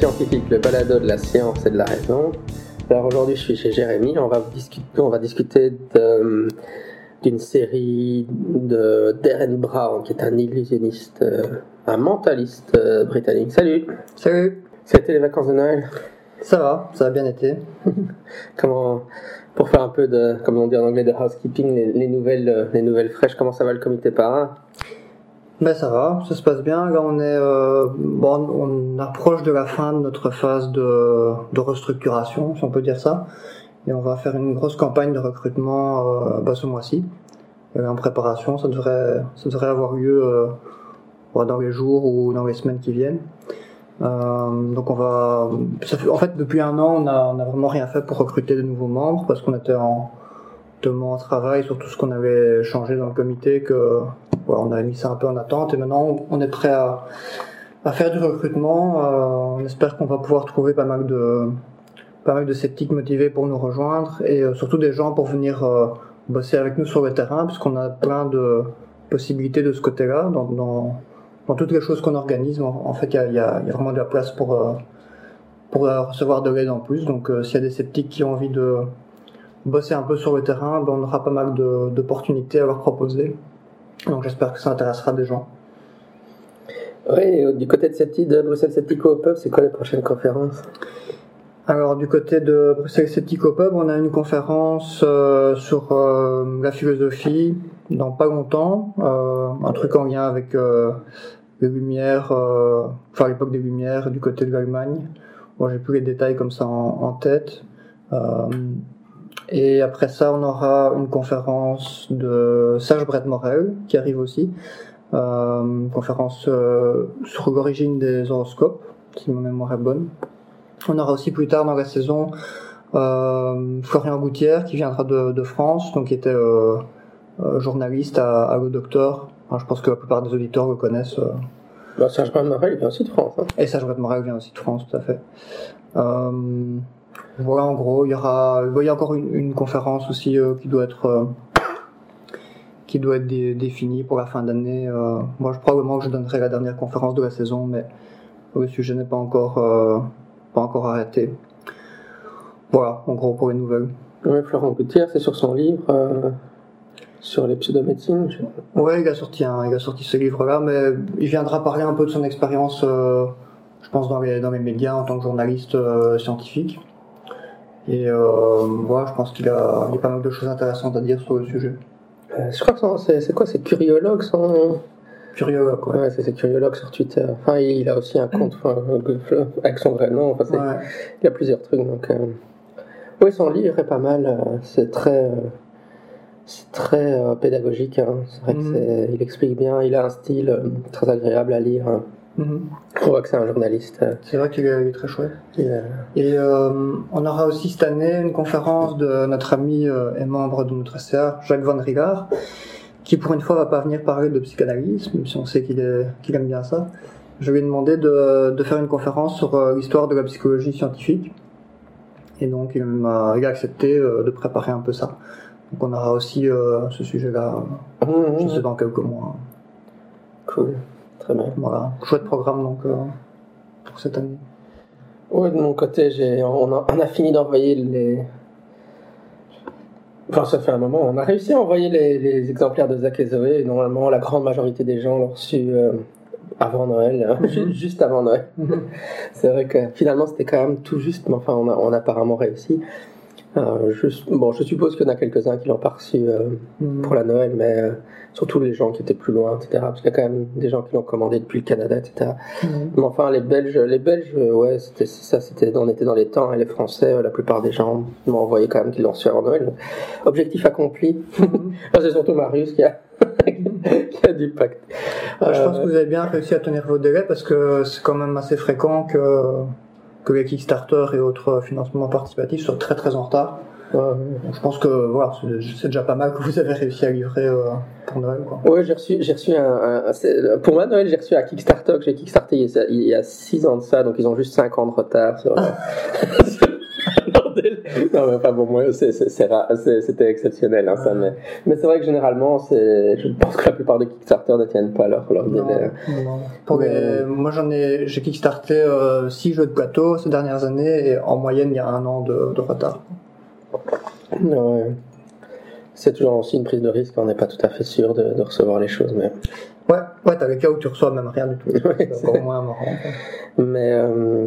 scientifique, le balado de la science et de la raison. Alors aujourd'hui, je suis chez Jérémy. On va discuter, on va discuter d'une série de Darren Brown, qui est un illusionniste, euh, un mentaliste euh, britannique. Salut. Salut, C'était les vacances de Noël. ça va, ça a bien été. Comment, pour faire un peu de, comme on dit en anglais, de housekeeping, les, les nouvelles, euh, les nouvelles fraîches. Comment ça va le comité parrain? Ben ça va, ça se passe bien. Là on est, euh, bon, on approche de la fin de notre phase de, de restructuration, si on peut dire ça. Et on va faire une grosse campagne de recrutement euh, bah, ce mois-ci. En préparation, ça devrait, ça devrait avoir lieu euh, dans les jours ou dans les semaines qui viennent. Euh, donc on va, ça fait- en fait depuis un an on a, on a vraiment rien fait pour recruter de nouveaux membres parce qu'on était en tellement en travail sur tout ce qu'on avait changé dans le comité que voilà, on avait mis ça un peu en attente et maintenant on est prêt à, faire du recrutement. Euh, on espère qu'on va pouvoir trouver pas mal de pas mal de sceptiques motivés pour nous rejoindre et euh, surtout des gens pour venir euh, bosser avec nous sur le terrain puisqu'on a plein de possibilités de ce côté-là dans, toutes les choses qu'on organise. En, fait, il y a, y a- a vraiment de la place pour pour recevoir de l'aide en plus. Donc, s'il y a des sceptiques qui ont envie de bosser un peu sur le terrain, ben, on aura pas mal d'opportunités à leur proposer. Donc, j'espère que ça intéressera des gens. Oui, et du côté de, Bruxelles Sceptico Pub, c'est quoi les prochaines conférences Alors du côté de Bruxelles Sceptico Pub, on a une conférence euh, sur euh, la philosophie dans pas longtemps, euh, un truc en lien avec euh, les Lumières, euh, enfin l'époque des Lumières du côté de l'Allemagne. Bon, j'ai plus les détails comme ça en, en tête. Euh, et après ça, on aura une conférence de Serge Brett Morel qui arrive aussi, euh, une conférence euh, sur l'origine des horoscopes, si ma mémoire est bonne. On aura aussi plus tard dans la saison euh, Florian Gouttière qui viendra de, de France, donc qui était euh, euh, journaliste à, à Le Docteur. Je pense que la plupart des auditeurs le connaissent. euh. bah, Serge Morel, il vient aussi de France. hein. Et Serge Morel vient aussi de France, tout à fait. Voilà, en gros, il y aura, il y a encore une, une conférence aussi euh, qui doit être euh, qui doit être dé- définie pour la fin d'année. Euh, moi, je probablement que je donnerai la dernière conférence de la saison, mais le sujet n'est pas encore pas encore arrêté. Voilà, en gros pour les nouvelles. Oui, Florent Gouttière, c'est sur son livre sur les pseudomédecines. je- Ouais, il a sorti un, il a sorti ce livre-là, mais il viendra parler un peu de son expérience, je pense dans les dans les médias en tant que journaliste scientifique. Et euh, voilà, je pense qu'il a, il y a pas mal de choses intéressantes à dire sur le sujet. Euh, je crois que son- c'est c'est quoi C'est Curiologue son... Curieux, quoi. Ouais, c'est c'est Curiologue sur Twitter. Enfin, il a aussi un compte enfin, euh, avec son vrai nom. Enfin, c'est- Ouais. Il a plusieurs trucs. Donc, euh, oui, son livre est pas mal. euh, c'est très, euh, c'est très euh, pédagogique. hein. C'est vrai que Mhm. c'est- il explique bien. Il a un style euh, très agréable à lire. hein. Mhm. On voit que c'est un journaliste. euh, C'est vrai qu'il est, très chouette. euh, Et euh, on aura aussi cette année une conférence de notre ami et membre de notre CA, Jacques Van Rigard, qui pour une fois va pas venir parler de psychanalyse, même si on sait qu'il aime bien ça. Je lui ai demandé de, de faire une conférence sur l'histoire de la psychologie scientifique. Et donc il m'a accepté de préparer un peu ça. Donc on aura aussi euh, ce sujet-là, euh, je mhm, sais dans quelques mois. Cool. Très bien. Voilà, chouette programme donc euh, pour cette année. Ouais, de mon côté, j'ai, on, a, on a fini d'envoyer les. Enfin, ça fait un moment. On a réussi à envoyer les, les exemplaires de Zach et Zoé. Et normalement, la grande majorité des gens l'ont reçu euh, avant Noël, hein, ju- juste avant Noël. C'est vrai que finalement, c'était quand même tout juste, mais enfin, on a, on a apparemment réussi. Euh, je, bon, je suppose qu'il y en a quelques-uns qui l'ont reçu euh, Mhm. pour la Noël, mais euh, surtout les gens qui étaient plus loin, etc. Parce qu'il y a quand même des gens qui l'ont commandé depuis le Canada, etc. Mhm. Mais enfin, les Belges, les Belges, ouais, c'était ça, c'était, on était dans les temps, et les Français, la plupart des gens m'ont envoyé quand même qu'ils l'ont reçu avant Noël. Objectif accompli. Mhm. Enfin, c'est surtout Marius qui a, qui a du pacte. Je pense que vous avez bien réussi à tenir vos délais parce que c'est quand même assez fréquent que, que les Kickstarter et autres financements participatifs soient très très en retard. Donc je pense que voilà, c'est déjà pas mal que vous avez réussi à livrer euh, pour Noël. Quoi. Ouais, j'ai reçu, j'ai reçu un, un- un- pour moi Noël, j'ai reçu un Kickstarter que j'ai kickstarté il y a- il y a 6 ans de ça, donc ils ont juste 5 ans de retard sur, délai. non, mais enfin bon, moi, c'était exceptionnel, hein, ça, mais, mais c'est vrai que généralement, je pense que la plupart des Kickstarter ne tiennent pas leur, leur délai. moi, j'en ai, j'ai Kickstarté 6 jeux de plateau ces dernières années, et en moyenne, il y a un an de, de retard. Ouais. C'est toujours aussi une prise de risque, on n'est pas tout à fait sûr de, de recevoir les choses, mais. Ouais, ouais, t'as le cas où tu reçois même rien du tout. c'est encore moins marrant. Mais euh,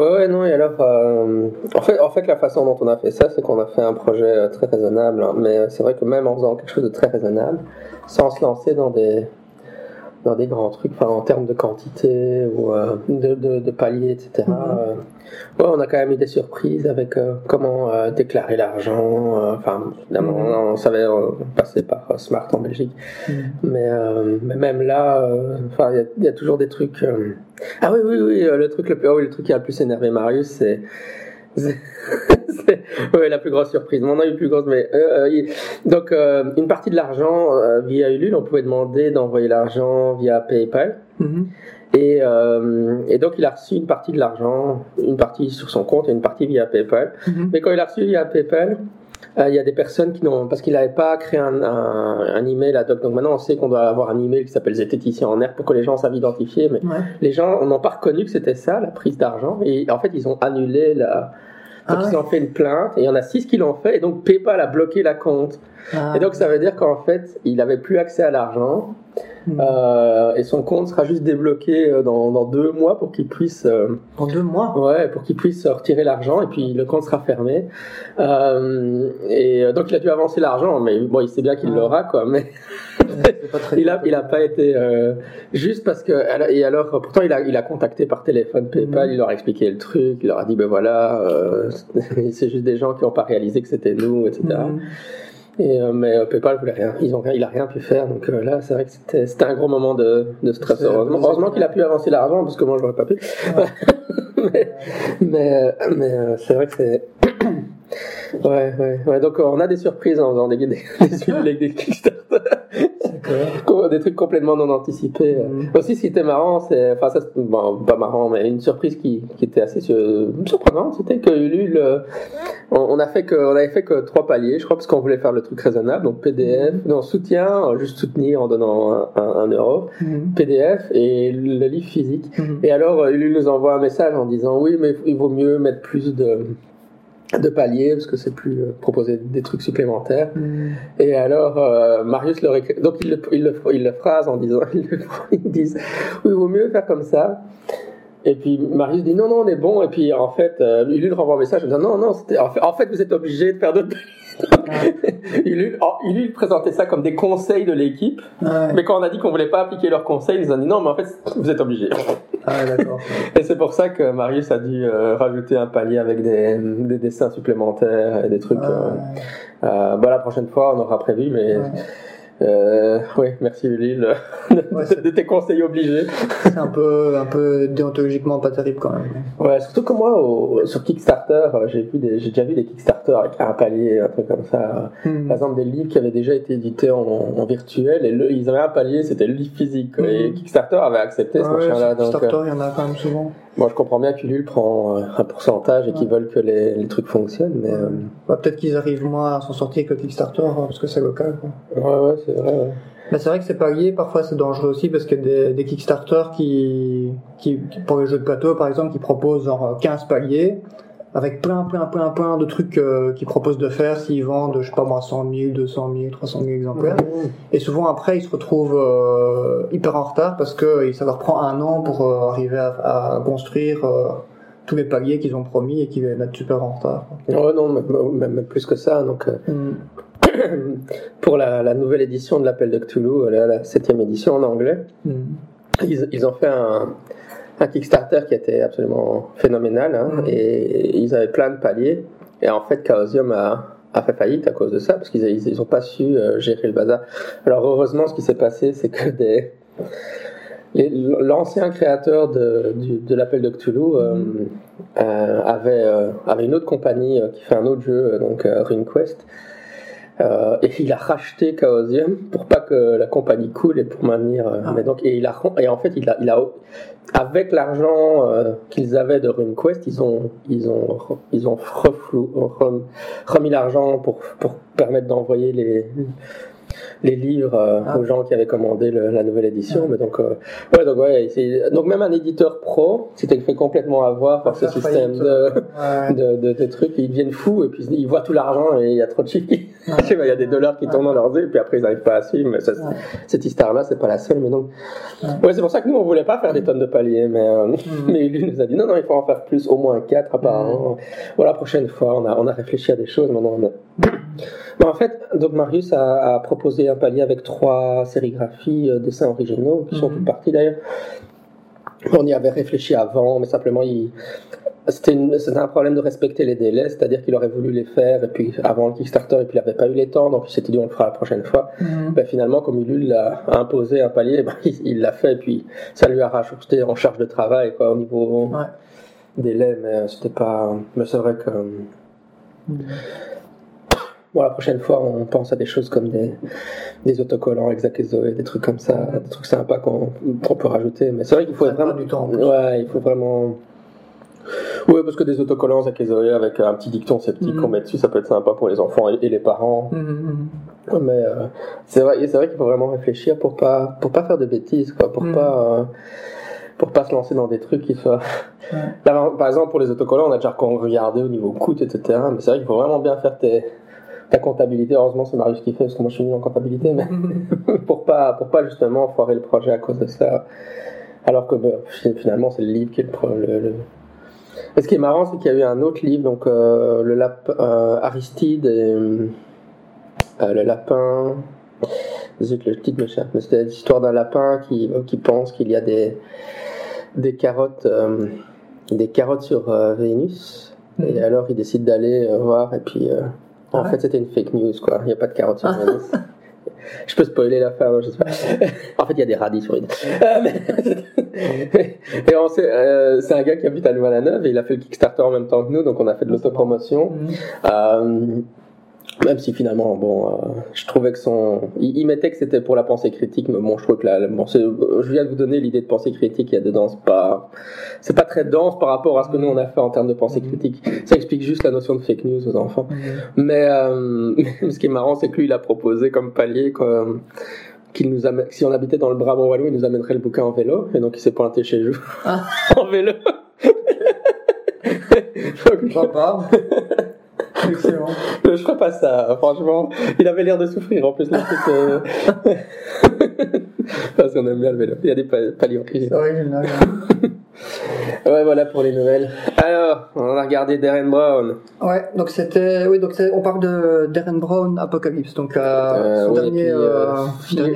ouais, non, et alors, euh, en, fait, la façon dont on a fait ça, c'est qu'on a fait un projet euh, très raisonnable, hein. mais c'est vrai que même en faisant quelque chose de très raisonnable, sans se lancer dans des, dans des grands trucs, enfin, en termes de quantité ou de, de, de, paliers, etc. Ouais, on a quand même eu des surprises avec euh, comment euh, déclarer l'argent. Euh, enfin, évidemment, mm. on, savait passer par Smart en Belgique, mm. mais, mais, même là, enfin, il y, a toujours des trucs. Ah oui, oui, oui, le truc le plus, oh, le truc qui a le plus énervé Marius, c'est ouais, la plus grosse surprise. Mon eu plus grosse, mais donc une partie de l'argent via Ulule, on pouvait demander d'envoyer l'argent via PayPal. Mm-hmm. Et, euh, et, donc il a reçu une partie de l'argent, une partie sur son compte et une partie via PayPal. Mhm. Mais quand il a reçu via PayPal, euh, il y a des personnes qui n'ont parce qu'il n'avait pas créé un, un, un, email ad hoc. Donc maintenant on sait qu'on doit avoir un email qui s'appelle zététicien en air pour que les gens savent identifier. Mais les gens n'ont pas reconnu que c'était ça la prise d'argent et en fait ils ont annulé la. Donc ah ils ont fait une plainte et il y en a six qui l'ont fait et donc PayPal a bloqué la compte. Ah. Et donc ça veut dire qu'en fait il n'avait plus accès à l'argent Hmm. Euh, et son compte sera juste débloqué euh, dans, dans deux mois pour qu'il puisse. Euh, dans deux mois Ouais, pour qu'il puisse retirer l'argent et puis le compte sera fermé. et donc il a dû avancer l'argent, mais bon, il sait bien qu'il l'aura, quoi. Mais il a, il a pas été juste parce que et alors pourtant il a, il a contacté par téléphone PayPal, hmm. il leur a expliqué le truc, il leur a dit ben voilà, c'est juste des gens qui n'ont pas réalisé que c'était nous, etc. Et, euh, mais euh, PayPal voulait rien. Ils ont rien, il a rien pu faire. Donc euh, là, c'est vrai que c'était, c'était un gros moment de, de stress. Heureusement, heureusement qu'il a pu avancer l'argent parce que moi, je n'aurais pas pu. mais mais, mais c'est vrai que c'est Ouais, ouais, ouais. Donc on a des surprises en faisant des, des, des, des Kickstarter. Des trucs complètement non anticipés. Mm. Aussi, ce qui était marrant, c'est, enfin, ça, bon, pas marrant, mais une surprise qui, qui était assez surprenante, c'était que Ulule, euh, on, a fait que, on avait fait que trois paliers, je crois, parce qu'on voulait faire le truc raisonnable, donc PDF, mm. non, soutien, juste soutenir en donnant un, euro, mm. PDF et le livre physique. Et alors, Ulule nous envoie un message en disant, oui, mais il vaut mieux mettre plus de, de palier parce que c'est plus euh, proposer des trucs supplémentaires. Mm. et alors euh, Marius le donc il le, il le, il le phrase en disant ils disent oui il vaut mieux faire comme ça et puis Marius dit non non on est bon et puis en fait euh, il lui renvoie un message en disant non non en fait, en fait vous êtes obligé de faire d'autres il, lui, il lui présentait ça comme des conseils de l'équipe, mais quand on a dit qu'on voulait pas appliquer leurs conseils, ils ont dit non, mais en fait, vous êtes obligé. Ah, et c'est pour ça que Marius a dû euh, rajouter un palier avec des, des, dessins supplémentaires et des trucs. Euh, euh, bah, la prochaine fois, on aura prévu, mais. Euh, oui, merci Lille de, tes conseils obligés. C'est un peu, un peu déontologiquement pas terrible quand même. Ouais, surtout que moi, sur Kickstarter, euh, j'ai déjà vu des Kickstarter avec un palier, un truc comme ça. Hmm. Par exemple, des livres qui avaient déjà été édités en, virtuel et le, ils avaient un palier, c'était le livre physique. Et hmm. Kickstarter avait accepté ce machin-là. Kickstarter, euh, il y en a quand même souvent. Moi, je comprends bien qu'Ulule prend euh, un pourcentage et qu'ils veulent que les, les, trucs fonctionnent, mais... Euh, bah, peut-être qu'ils arrivent moins à s'en sortir que Kickstarter, hein, parce que c'est local. Quoi. Ouais, ouais, c'est vrai. Ouais. Mais c'est vrai que c'est pas lié, parfois c'est dangereux aussi, parce qu'il y a des, des Kickstarter qui, qui, pour les jeux de plateau, par exemple, qui proposent genre 15 paliers, avec plein, plein, plein, plein de trucs euh, qu'ils proposent de faire s'ils vendent, je sais pas moi, 100 000, 200 000, 300 000 exemplaires. Et souvent après, ils se retrouvent euh, hyper en retard parce que ça leur prend un an pour euh, arriver à, à construire euh, tous les paliers qu'ils ont promis et qu'ils les mettent super en retard. Ouais, non, même, même, plus que ça. Donc, mm. pour la, la, nouvelle édition de l'Appel de Cthulhu, la, la septième édition en anglais, mm. ils, ils ont fait un un Kickstarter qui était absolument phénoménal hein, mm. et ils avaient plein de paliers et en fait Chaosium a, a fait faillite à cause de ça parce qu'ils ils, ont pas su euh, gérer le bazar. Alors heureusement ce qui s'est passé c'est que des l'ancien créateur de, de l'appel de Cthulhu euh, mm. euh, avait, avait une autre compagnie qui fait un autre jeu donc RuneQuest Euh, et il a racheté Chaosium pour pas que la compagnie coule et pour maintenir. euh, Ah. mais donc, et, il a, et en fait, il a, il a avec l'argent euh, qu'ils avaient de RuneQuest, ils ont, ils ont, ils ont reflou- rem- remis l'argent pour, pour permettre d'envoyer les, les livres euh, Ah. aux gens qui avaient commandé le- la nouvelle édition. Ah. Mais donc, euh, ouais, donc ouais, donc même un éditeur pro s'était fait complètement avoir par ce système de, Ouais. de, de, de trucs, ils deviennent fous et puis ils voient tout l'argent et il y a trop de chiffres. Il y a des dollars qui tournent dans leurs yeux et puis après ils n'arrivent pas à suivre. Mais ça, cette histoire-là, c'est pas la seule. Mais donc, Ouais. c'est pour ça que nous on voulait pas faire des tonnes de paliers, mais euh, mais lui nous a dit non non, il faut en faire plus, au moins quatre apparemment. Voilà, la prochaine fois, on a on a réfléchi à des choses. Maintenant, on a... Bon, en fait, donc Marius a, a proposé un palier avec trois sérigraphies, euh, dessins originaux qui sont Mhm. toutes parties d'ailleurs. On y avait réfléchi avant, mais simplement il c'était une- un problème de respecter les délais, c'est-à-dire qu'il aurait voulu les faire et puis avant le Kickstarter et puis il n'avait pas eu les temps, donc il s'était dit on le fera la prochaine fois. Ben, finalement, comme Ulule a a imposé un palier, ben, il l'a fait et puis ça lui a rajouté en charge de travail quoi, au niveau Ouais. délai, mais euh, c'était pas. Mais c'est vrai que Mhm. Bon, la prochaine fois on pense à des choses comme des, des autocollants Exact et des trucs comme ça, des trucs sympas qu'on peut rajouter, mais c'est vrai qu'il faut Ça vraiment du temps. Ouais, il faut vraiment. Ouais, parce que des autocollants et Zoé avec un petit dicton sceptique Mhm. qu'on met dessus, ça peut être sympa pour les enfants et, les parents. Mhm. Mais euh, c'est vrai, c'est vrai qu'il faut vraiment réfléchir pour pas pour pas faire de bêtises, quoi, pour Mhm. pas euh, pour pas se lancer dans des trucs qui soient. Là, par exemple, pour les autocollants, on a déjà regardé au niveau coût, etc. Mais c'est vrai qu'il faut vraiment bien faire tes, ta comptabilité. Heureusement, c'est Marius qui fait, parce que moi je suis nul en comptabilité, mais pour pas pour pas justement foirer le projet à cause de ça. Alors que ben, finalement, c'est le livre qui est le, le, le- Et ce qui est marrant, c'est qu'il y a eu un autre livre, donc euh, le lap, euh, Aristide et euh, le lapin. Zut, le titre m'échappe, mais c'était l'histoire d'un lapin qui, qui pense qu'il y a des, des carottes, euh, des carottes sur euh, Vénus. Et alors il décide d'aller euh, voir, et puis euh, en Ah ouais fait c'était une fake news, quoi. Il n'y a pas de carottes sur Vénus. Je peux spoiler la fin, je sais pas. en fait, il y a des radis sur Vénus. Euh, et on sait, euh, c'est un gars qui habite à Louvain-la-Neuve et il a fait le Kickstarter en même temps que nous, donc on a fait de l'autopromotion. Mhm. Euh, même si finalement, bon, euh, je trouvais que son, il, il mettait que c'était pour la pensée critique, mais bon, je trouve que là, bon, je viens de vous donner l'idée de pensée critique qu'il y a dedans, c'est pas, c'est pas très dense par rapport à ce que nous on a fait en termes de pensée critique. Ça explique juste la notion de fake news aux enfants. Mhm. Mais euh, ce qui est marrant, c'est que lui, il a proposé comme palier quoi, qu'il nous amène, si on habitait dans le Brabant wallon, il nous amènerait le bouquin en vélo, et donc il s'est pointé chez nous Ah. en vélo. Donc. Excellent. je ferais pas ça, franchement. Il avait l'air de souffrir en plus. euh. Parce qu'on aime bien le vélo. Il y a des pa- paliers C'est original. Ouais, voilà pour les nouvelles. Alors, on a regardé Darren Brown. Ouais, donc c'était, oui, donc on parle de Darren Brown Apocalypse, donc euh, Euh, son oui, dernier, puis, euh,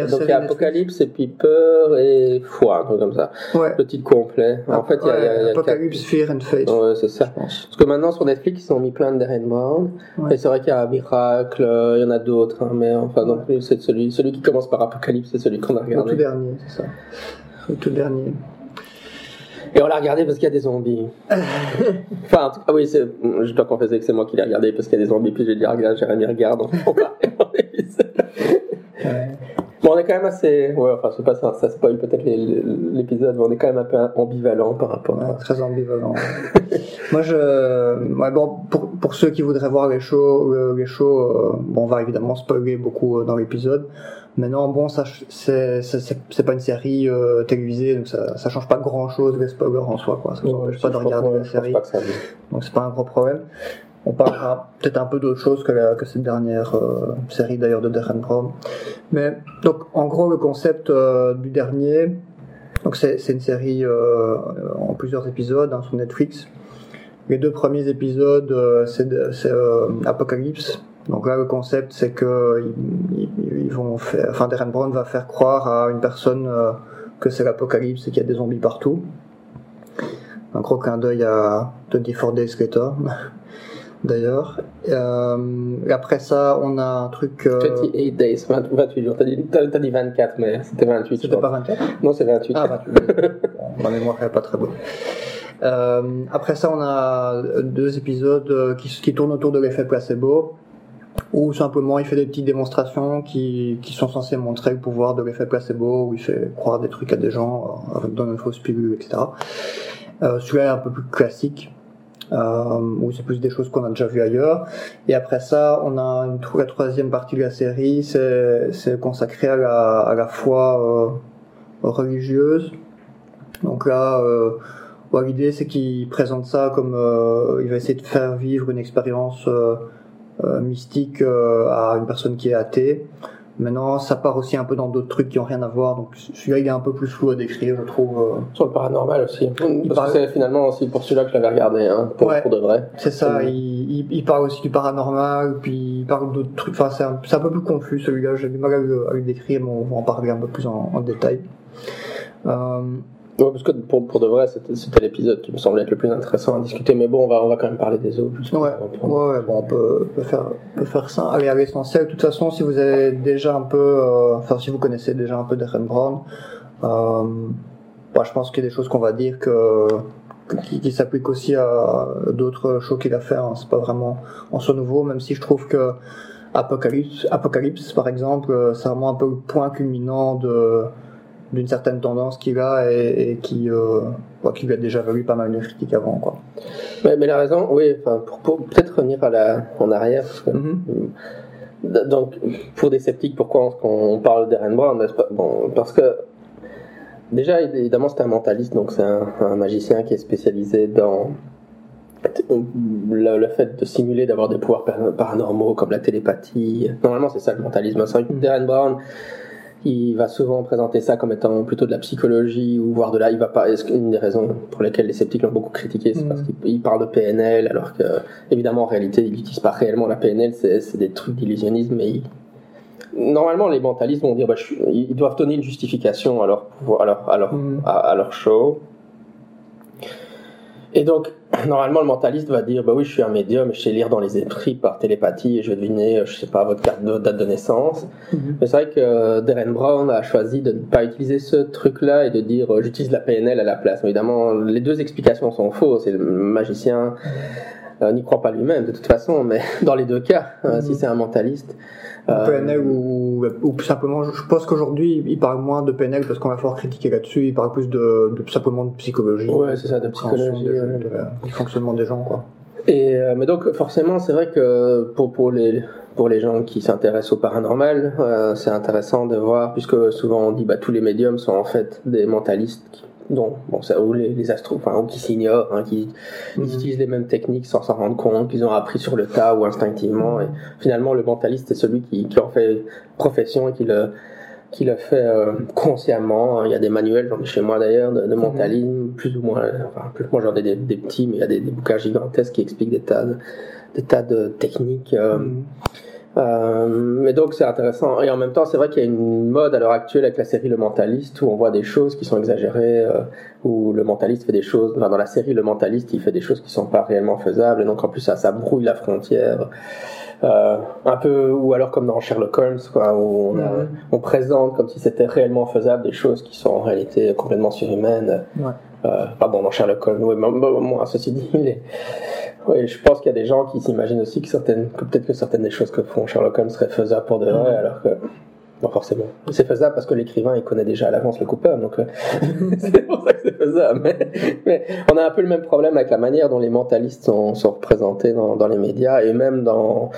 donc il y a. Apocalypse et puis Peur et Foi, un truc comme ça. Ouais. Le titre complet. En fait, il y a, il y a- il y a le Apocalypse, Fear and Fate. Ouais, c'est ça. Parce que maintenant sur Netflix ils ont mis plein de Darren Brown. Ouais. Et c'est vrai qu'il y a Miracle, il y en a d'autres, hein, mais enfin non plus c'est celui, celui qui commence par Apocalypse, c'est celui qu'on a Le tout regardé. dernier, c'est ça. Le tout dernier. Et on l'a regardé parce qu'il y a des zombies. enfin, en tout cas, ah oui, c'est- je dois confesser que c'est moi qui l'ai regardé parce qu'il y a des zombies, puis j'ai dit, regarde, Jérémy, regarde, on va Ouais. Bon, on est quand même assez. Ouais, enfin, je sais pas, ça, ça spoil peut-être l'épisode, mais on est quand même un peu ambivalent par rapport Ouais, très ambivalent. Moi, je, ouais, bon, pour, pour ceux qui voudraient voir les shows, euh, les shows, euh, bon, on va évidemment spoiler beaucoup euh, dans l'épisode. Maintenant, bon, ça, c'est, c'est, pas une série euh, télévisée, donc ça, ça change pas grand chose spoilers en soi, quoi. Ça nous empêche pas de regarder la série. Donc c'est pas un gros problème. On parlera peut-être un peu d'autre chose que, la- que cette dernière euh, série d'ailleurs de Darren Brown. Mais donc en gros le concept euh, du dernier, donc c'est c'est une série euh, en plusieurs épisodes hein, sur Netflix. Les deux premiers épisodes euh, c'est, euh, Apocalypse. Donc là le concept c'est que ils, ils- vont faire, enfin Darren Brown va faire croire à une personne euh, que c'est l'apocalypse et qu'il y a des zombies partout. Un gros clin d'œil à 24 Days Later, d'ailleurs. Euh, après ça, on a un truc. euh, 28 days, 20 28 jours. T'as dit, t'as- dit 24, mais c'était 28. je C'était pas 24 Non, c'est 28. Ah, 28. Bon, ma mémoire est pas très bonne. Euh, après ça, on a deux épisodes euh, qui, qui tournent autour de l'effet placebo. Ou simplement il fait des petites démonstrations qui, qui sont censées montrer le pouvoir de l'effet placebo, où il fait croire des trucs à des gens, euh, dans une fausse pilule, etc. Euh, Celui-là est un peu plus classique, euh, où c'est plus des choses qu'on a déjà vues ailleurs. Et après ça, on a une, la troisième partie de la série, c'est consacré à la, à la foi euh, religieuse. Donc là, euh, l'idée c'est qu'il présente ça comme euh, il va essayer de faire vivre une expérience euh, mystique euh, à une personne qui est athée. Maintenant, ça part aussi un peu dans d'autres trucs qui ont rien à voir. Donc celui-là, il est un peu plus flou à décrire, je trouve. euh. Sur le paranormal aussi. Parce parle- que c'est finalement aussi pour celui-là que je l'avais regardé, hein, pour, Ouais. pour de vrai. C'est ça, il, il, il parle aussi du paranormal, puis il parle d'autres trucs. Enfin, c'est un, peu plus confus celui-là, j'ai du mal à le, à le décrire, mais on va en parler un peu plus en, en détail. Euh, Ouais, parce que pour, pour de vrai, c'était l'épisode qui me semblait être le plus intéressant à discuter. Mais bon, on va, on va quand même parler des autres. ouais, ouais, ouais, bon, on peut, on peut faire, on peut faire ça. Allez, à l'essentiel, de toute façon, si vous avez déjà un peu, euh, enfin, si vous connaissez déjà un peu Darren Brown, euh, bah, je pense qu'il y a des choses qu'on va dire que, que- qui, qui s'appliquent aussi à d'autres shows qu'il a fait. Hein. C'est pas vraiment en soi nouveau, même si je trouve que Apocalypse, Apocalypse par exemple, euh, c'est vraiment un peu le point culminant de d'une certaine tendance qu'il a et, et qui, euh, bah, qui lui a déjà valu pas mal de critiques avant. Quoi. Mais, mais la raison, oui, enfin, pour, pour peut-être revenir à la, en arrière, parce que, Mhm. donc, pour des sceptiques, pourquoi on, on parle d'Eren Brown n'est-ce pas? Bon, Parce que, déjà, évidemment, c'est un mentaliste, donc c'est un, un magicien qui est spécialisé dans le, le fait de simuler d'avoir des pouvoirs par- paranormaux comme la télépathie. Normalement, c'est ça le mentalisme. C'est Darren Brown, il va souvent présenter ça comme étant plutôt de la psychologie ou voire de là. Il va pas. Une des raisons pour lesquelles les sceptiques l'ont beaucoup critiqué, c'est parce qu'il il parle de PNL, alors que évidemment en réalité, il n'utilise pas réellement la PNL. C'est des trucs d'illusionnisme, mais il- normalement les mentalistes vont dire, bah, je ils doivent donner une justification à leur pouvoir- à leur, à leur, à, à leur show. Et donc, normalement, le mentaliste va dire Bah oui, je suis un médium, je sais lire dans les esprits par télépathie et je vais deviner, euh, je sais pas, votre carte de date de naissance. Mhm. Mais c'est vrai que euh, Darren Brown a choisi de ne pas utiliser ce truc-là et de dire euh, J'utilise la PNL à la place. Évidemment, les deux explications sont fausses et le magicien n'y croit pas lui-même de toute façon, mais dans les deux cas, euh, Mhm. si c'est un mentaliste. euh, PNL ou, simplement, je pense qu'aujourd'hui il parle moins de PNL parce qu'on va fort critiquer là-dessus, il parle plus de, de simplement de psychologie. Ouais, c'est ça, de psychologie, des- ouais. de la- du fonctionnement des gens quoi. Et euh, mais donc forcément, c'est vrai que pour pour les pour les gens qui s'intéressent au paranormal, euh, c'est intéressant de voir puisque souvent on dit bah tous les médiums sont en fait des mentalistes qui, dont bon ça ou les, les astros enfin ou qui s'ignorent, hein, qui Mhm. utilisent les mêmes techniques sans s'en rendre compte, qu'ils ont appris sur le tas ou instinctivement. Et finalement, le mentaliste c'est celui qui qui en fait profession et qui le qui le fait euh, consciemment. Il y a des manuels, j'en ai chez moi d'ailleurs, de, de mentalisme, plus ou moins. Enfin, plus, moi j'en ai des, des petits, mais il y a des, des bouquins gigantesques qui expliquent des tas de, des tas de techniques. euh, Mhm. Euh, mais donc c'est intéressant. Et en même temps, c'est vrai qu'il y a une mode à l'heure actuelle avec la série Le Mentaliste où on voit des choses qui sont exagérées, euh, où le mentaliste fait des choses. Enfin, dans la série Le Mentaliste, il fait des choses qui sont pas réellement faisables. Et donc en plus, ça, ça brouille la frontière. Euh, un peu, ou alors comme dans Sherlock Holmes, quoi, où on, a- Mhm. on présente comme si c'était réellement faisable des choses qui sont en réalité complètement surhumaines. Ouais. Euh, pardon, dans Sherlock Holmes, oui, mais moi, ceci dit, les- oui, je pense qu'il y a des gens qui s'imaginent aussi que certaines, que peut-être que certaines des choses que font Sherlock Holmes seraient faisables pour de vrai, Mhm. alors que, bon, forcément, c'est faisable parce que l'écrivain, il connaît déjà à l'avance le coupable, donc euh, c'est pour ça que c'est faisable. Mais, mais on a un peu le même problème avec la manière dont les mentalistes sont, sont représentés dans, dans les médias et même dans,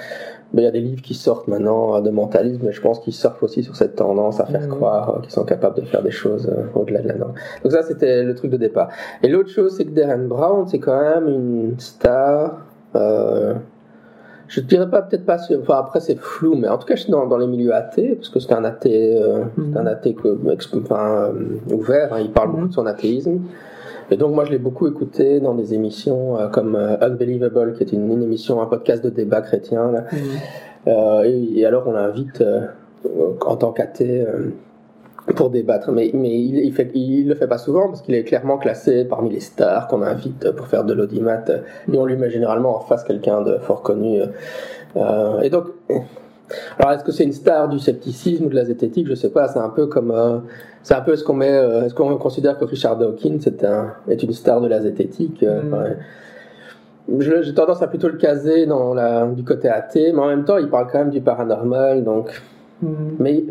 il y a des livres qui sortent maintenant euh, de mentalisme, mais je pense qu'ils surfent aussi sur cette tendance à faire Mhm. croire euh, qu'ils sont capables de faire des choses euh, au-delà de la norme. Donc ça, c'était le truc de départ. Et l'autre chose, c'est que Darren Brown, c'est quand même une star. Euh, je ne dirais pas peut-être pas. Enfin après c'est flou, mais en tout cas je suis dans, dans les milieux athées parce que c'est un athée, euh, un athée que- enfin, euh, ouvert. hein, il parle beaucoup Mhm. de son athéisme. Et donc moi je l'ai beaucoup écouté dans des émissions euh, comme euh, Unbelievable, qui est une, une émission, un podcast de débat chrétien. Là. Mhm. Euh, et, et alors on l'invite en tant qu'athée pour débattre, mais, mais il, il, fait, il le fait pas souvent parce qu'il est clairement classé parmi les stars qu'on invite pour faire de l'audimat et on lui met généralement en face quelqu'un de fort connu. Euh, et donc, alors est-ce que c'est une star du scepticisme ou de la zététique? Je sais pas. C'est un peu comme, euh, c'est un peu ce qu'on met, euh, est-ce qu'on considère que Richard Dawkins est un est une star de la zététique euh, Mm. j'ai tendance à plutôt le caser dans la, du côté athée, mais en même temps, il parle quand même du paranormal, donc. Mm. Mais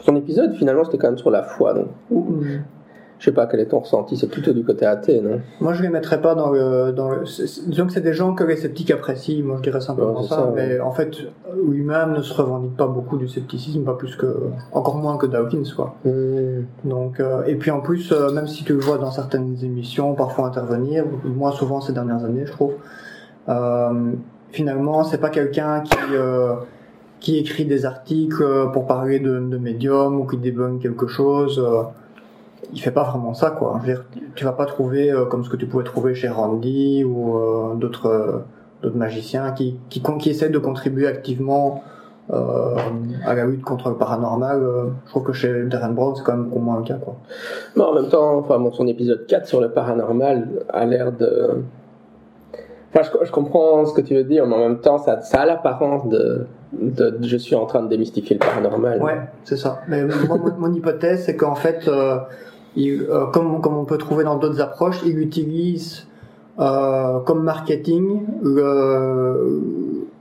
son épisode, finalement, c'était quand même sur la foi, donc. Mm. Je sais pas quel est ton ressenti, c'est plutôt du côté athée, non? Moi, je les mettrais pas dans le. Dans le disons que c'est des gens que les sceptiques apprécient, moi je dirais simplement ça, mais en fait, lui-même ne se revendique pas beaucoup du scepticisme, pas plus que. encore moins que Dawkins, quoi. Hmm. Donc, euh, et puis en plus, euh, même si tu le vois dans certaines émissions, parfois intervenir, moi souvent ces dernières années, je trouve, euh, finalement, c'est pas quelqu'un qui. Euh, qui écrit des articles pour parler de, de médium ou qui débunk quelque chose il fait pas vraiment ça quoi. Je veux dire, tu vas pas trouver euh, comme ce que tu pouvais trouver chez Randy ou euh, d'autres euh, d'autres magiciens qui qui, qui essaient de contribuer activement à la lutte contre le paranormal. je trouve que chez Darren Brown c'est quand même au moins le cas quoi. Mais en même temps, enfin son épisode 4 sur le paranormal a l'air de Enfin, je, je, comprends ce que tu veux dire, mais en même temps, ça, ça a l'apparence de, de, je suis en train de démystifier le paranormal. Ouais, c'est ça. Mais mon, mon, hypothèse, c'est qu'en fait, euh, comme, comme on peut trouver dans d'autres approches, il utilise euh, comme marketing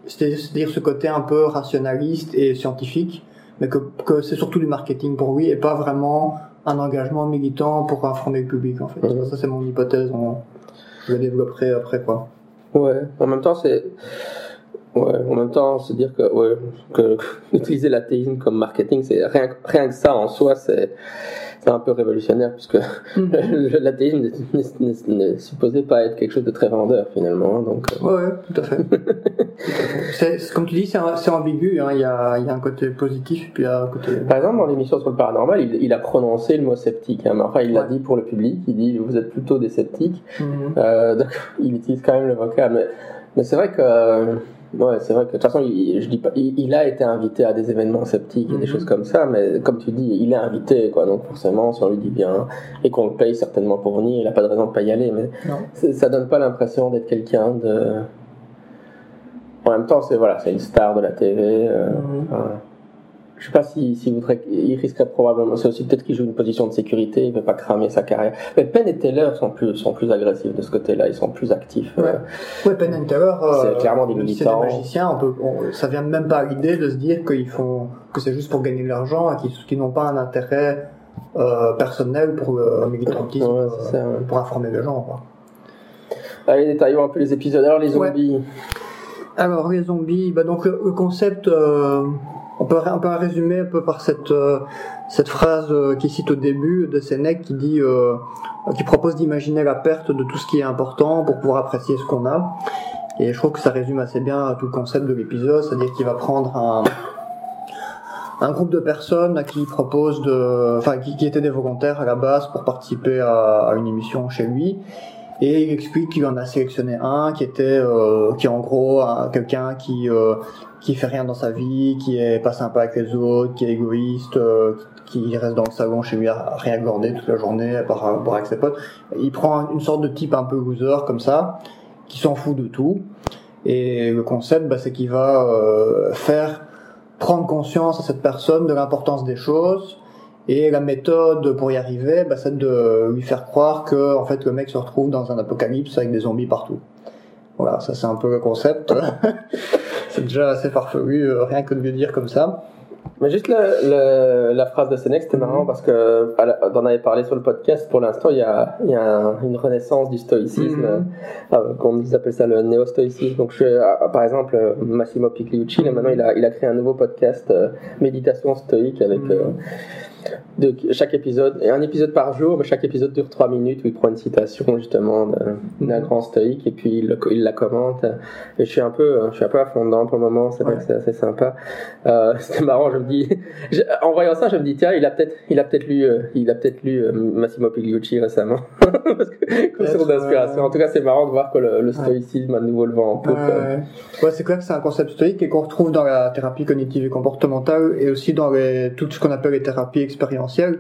c'est-à-dire ce côté un peu rationaliste et scientifique, mais que, que c'est surtout du marketing pour lui et pas vraiment un engagement militant pour informer le public en fait. Ça c'est mon hypothèse, je la développerai après quoi. Ouais, en même temps c'est Ouais, en même temps, se dire que, ouais, que, utiliser l'athéisme comme marketing, c'est rien, rien que ça en soi, c'est c'est un peu révolutionnaire puisque mm. l'athéisme n'est supposé pas être quelque chose de très vendeur finalement. Donc, euh. ouais, tout à fait. comme tu dis, c'est ambigu. Hein. Il, y a, il y a un côté positif puis un côté. Par exemple, dans l'émission sur le paranormal, il, il, a prononcé le mot sceptique. Hein. enfin, il l'a dit pour le public. Il dit vous êtes plutôt des sceptiques. Mm-hmm. Euh, donc, il utilise quand même le vocable. Mais, mais c'est vrai que Ouais, c'est vrai que de toute façon, il, je dis pas, il, a été invité à des événements sceptiques et des mhm. choses comme ça, mais comme tu dis, il est invité, quoi. Donc forcément, si on lui dit bien et qu'on le paye certainement pour venir, il a pas de raison de pas y aller. Mais ça donne pas l'impression d'être quelqu'un de. En même temps, c'est voilà, c'est une star de la TV. Euh, mhm. Je sais pas si, si voudrait, il risquerait probablement, c'est aussi peut-être qu'il joue une position de sécurité, il veut pas cramer sa carrière. Mais Penn et Taylor sont plus, sont plus agressifs de ce côté-là, ils sont plus actifs. Ouais, ouais Penn et Taylor, c'est euh, clairement des militants. C'est des magiciens, on peut, ça vient même pas à l'idée de se dire qu'ils font, que c'est juste pour gagner de l'argent et qu'ils n'ont pas un intérêt euh, personnel pour le militantisme, ouais, ça, euh, pour informer les gens. Quoi. Allez, détaillons un peu les épisodes. Alors les zombies. Alors les zombies, bah donc le, concept. Euh, on peut, on peut résumer un peu par cette, euh, phrase euh, qui cite au début de Sénèque qui dit, euh, propose d'imaginer la perte de tout ce qui est important pour pouvoir apprécier ce qu'on a. Et je trouve que ça résume assez bien tout le concept de l'épisode, c'est-à-dire qu'il va prendre un, groupe de personnes à qui il propose de, enfin, qui, étaient des volontaires à la base pour participer à, une émission chez lui. Et il explique qu'il en a sélectionné un qui était, en gros quelqu'un qui qui fait rien dans sa vie, qui est pas sympa avec les autres, qui est égoïste, euh, qui reste dans le salon chez lui à rien glander toute la journée, à part boire avec ses potes. Il prend une sorte de type un peu loser comme ça, qui s'en fout de tout. Et le concept, bah, c'est qu'il va euh, faire prendre conscience à cette personne de l'importance des choses. Et la méthode pour y arriver, bah, c'est de lui faire croire que en fait le mec se retrouve dans un apocalypse avec des zombies partout. Voilà, ça c'est un peu le concept. c'est déjà assez farfelu, euh, rien que de le dire comme ça. Mais juste la phrase de Sénèque, c'était marrant parce que on avait parlé sur le podcast. Pour l'instant, il y a, il y a une renaissance du stoïcisme, mm -hmm. appelle ça le néo-stoïcisme. Donc, je, euh, par exemple, Massimo Pigliucci, maintenant, il a, il a créé un nouveau podcast, méditation stoïque, avec mhm de chaque épisode, et un épisode par jour, mais chaque épisode dure 3 minutes où il prend une citation justement d'un grand stoïque et puis il, il, la commente. Et je suis un peu, je suis un peu à fond dedans pour le moment, c'est c'est assez sympa. Euh, C'était marrant, je me dis, en voyant ça, je me dis tiens, il a peut-être, il a peut-être lu, euh, il a peut-être lu euh, Massimo Pigliucci récemment, parce que comme source d'inspiration. En tout cas, c'est marrant de voir que le, stoïcisme a de nouveau le vent en poupe. Ouais, c'est clair que c'est un concept stoïque et qu'on retrouve dans la thérapie cognitive et comportementale et aussi dans les, tout ce qu'on appelle les thérapies expérientielles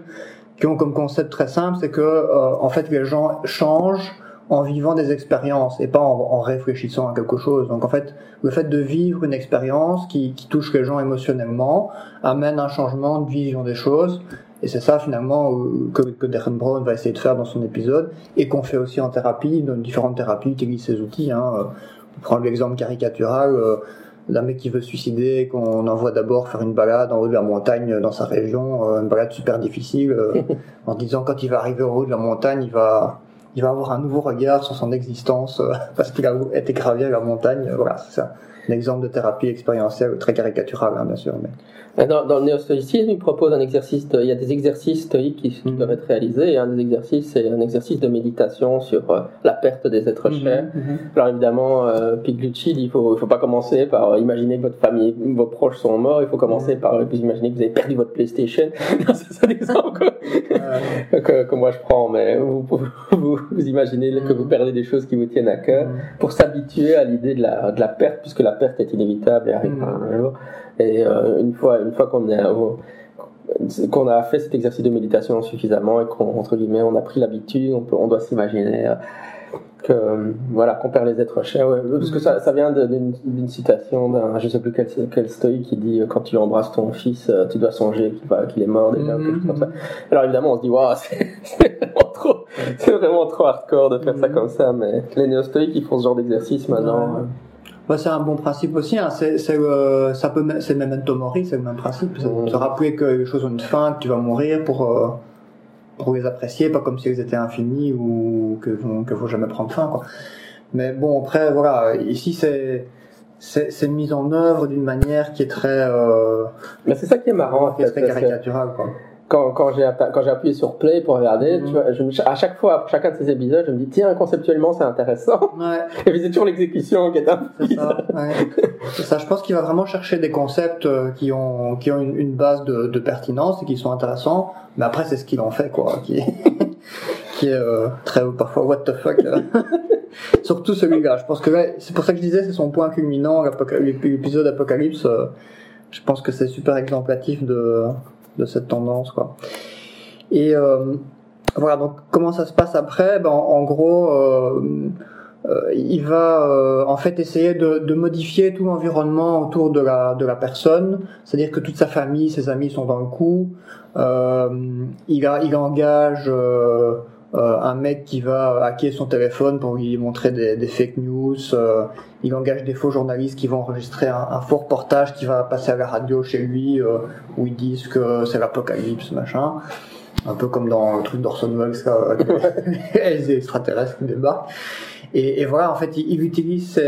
qui ont comme concept très simple, c'est que euh, en fait les gens changent en vivant des expériences et pas en, réfléchissant à quelque chose. Donc en fait, le fait de vivre une expérience qui, touche les gens émotionnellement amène un changement de vision des choses Et c'est ça finalement que, que Darren Brown va essayer de faire dans son épisode et qu'on fait aussi en thérapie, dans différentes thérapies, utilise ces outils. Hein. On prend l'exemple caricatural d'un mec qui veut se suicider, qu'on envoie d'abord faire une balade en haut de la montagne dans sa région, euh, une balade super difficile, euh, en disant quand il va arriver au haut de la montagne, il va, il va avoir un nouveau regard sur son existence euh, parce qu'il a été gravé à la montagne. Voilà, c'est ça. Un exemple de thérapie expérientielle très caricatural, hein, bien sûr. Mais... Dans, dans le néo-stoïcisme, il propose un exercice, il y a des exercices stoïques qui, mm. doivent être réalisés, et un des exercices, c'est un exercice de méditation sur euh, la perte des êtres mm-hmm, chers. Mm-hmm. Alors évidemment, euh, Piglucci dit, il faut, il faut pas commencer par imaginer que votre famille, vos proches sont morts, il faut commencer mm. par euh, imaginer que vous avez perdu votre PlayStation. c'est un exemple que, que, que, moi je prends, mais vous, vous, vous imaginez que vous perdez des choses qui vous tiennent à cœur pour s'habituer à l'idée de la, de la perte, puisque la perte est inévitable et arrive un jour. Et euh, une fois, une fois qu'on a qu'on a fait cet exercice de méditation suffisamment et qu'on entre guillemets on a pris l'habitude, on, on doit s'imaginer euh, que voilà qu'on perd les êtres chers. Ouais, parce que ça, ça vient d'une citation d'un je sais plus quel, quel stoïque qui dit quand tu embrasses ton fils tu dois songer qu'il est mort déjà comme ça. Alors évidemment on se dit waouh c'est vraiment trop c'est vraiment trop hardcore de faire ça comme ça mais les néo-stoïques ils font ce genre d'exercice maintenant bah, c'est un bon principe aussi. Hein. C'est, c'est, euh, ça peut, c'est memento mori, c'est le même principe. C'est Se rappeler que les choses ont une fin, que tu vas mourir pour euh, pour les apprécier, pas comme si elles étaient infinies ou que que faut jamais prendre fin. Quoi. Mais bon, après, voilà, ici c'est c'est, c'est mis en œuvre d'une manière qui est très. Euh, Mais c'est ça qui est marrant. Qui est très caricatural, quoi quand, quand j'ai quand j'ai appuyé sur play pour regarder, tu vois, je, à chaque fois, après chacun de ces épisodes, je me dis tiens conceptuellement c'est intéressant. Ouais. Et puis c'est toujours l'exécution qui est un C'est ça. Ouais. c'est ça. Je pense qu'il va vraiment chercher des concepts euh, qui ont qui ont une, une base de, de, pertinence et qui sont intéressants. Mais après c'est ce qu'il en fait quoi, qui est, qui est euh, très parfois what the fuck. Euh. Surtout celui-là. Je pense que c'est pour ça que je disais c'est son point culminant, l'épisode Apocalypse. je pense que c'est super exemplatif de de cette tendance quoi. Et euh, voilà donc comment ça se passe après? Ben, en, gros euh, euh, il va en fait essayer de, de modifier tout l'environnement autour de la, de la personne, c'est-à-dire que toute sa famille, ses amis sont dans le coup. il, a, il engage euh, un mec qui va hacker son téléphone pour lui montrer des, des fake news. Euh, il engage des faux journalistes qui vont enregistrer un, un, faux reportage qui va passer à la radio chez lui euh, où ils disent que c'est l'apocalypse, machin. Un peu comme dans le truc d'Orson Welles, les extraterrestres qui débarquent. Et, et, voilà, en fait, il, il utilise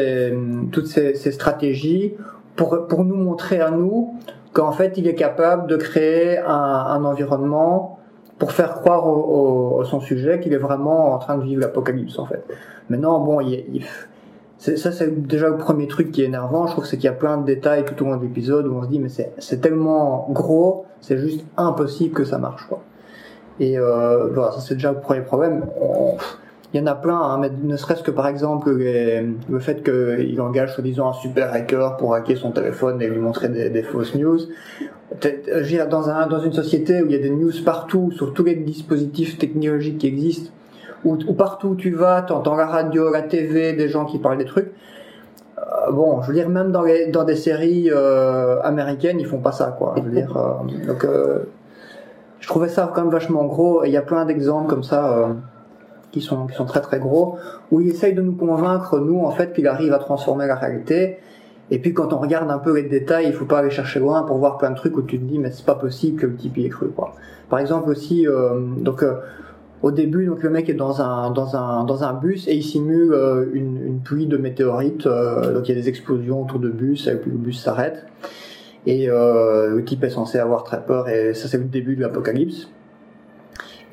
toutes ces, ces, stratégies pour, pour nous montrer à nous qu'en fait, il est capable de créer un, un environnement pour faire croire au, au, son sujet qu'il est vraiment en train de vivre l'apocalypse en fait. Maintenant, bon, il, il ça c'est déjà le premier truc qui est énervant. Je trouve c'est qu'il y a plein de détails tout au long de l'épisode où on se dit mais c'est tellement gros, c'est juste impossible que ça marche quoi. Et euh, voilà, ça c'est déjà le premier problème. Il y en a plein, hein, mais ne serait-ce que par exemple le fait qu'il engage soi-disant un super hacker pour hacker son téléphone et lui montrer des, fausses news dans, un, dans une société où il y a des news partout, sur tous les dispositifs technologiques qui existent, où, partout où tu vas, tu entends la radio, la TV, des gens qui parlent des trucs. Euh, bon, je veux dire, même dans des séries euh, américaines, ils font pas ça, quoi. Je veux dire, euh, donc, je trouvais ça quand même vachement gros, et il y a plein d'exemples comme ça qui sont, qui sont très très gros, où il essaye de nous convaincre, nous, en fait, qu'il arrive à transformer la réalité, et puis quand on regarde un peu les détails, il faut pas aller chercher loin pour voir plein de trucs où tu te dis mais c'est pas possible que le type y ait cru quoi. Par exemple aussi euh, donc euh, au début donc le mec est dans un dans un dans un bus et il simule euh, une, pluie de météorites donc il y a des explosions autour de bus et le bus s'arrête et le type est censé avoir très peur et ça c'est le début de l'apocalypse.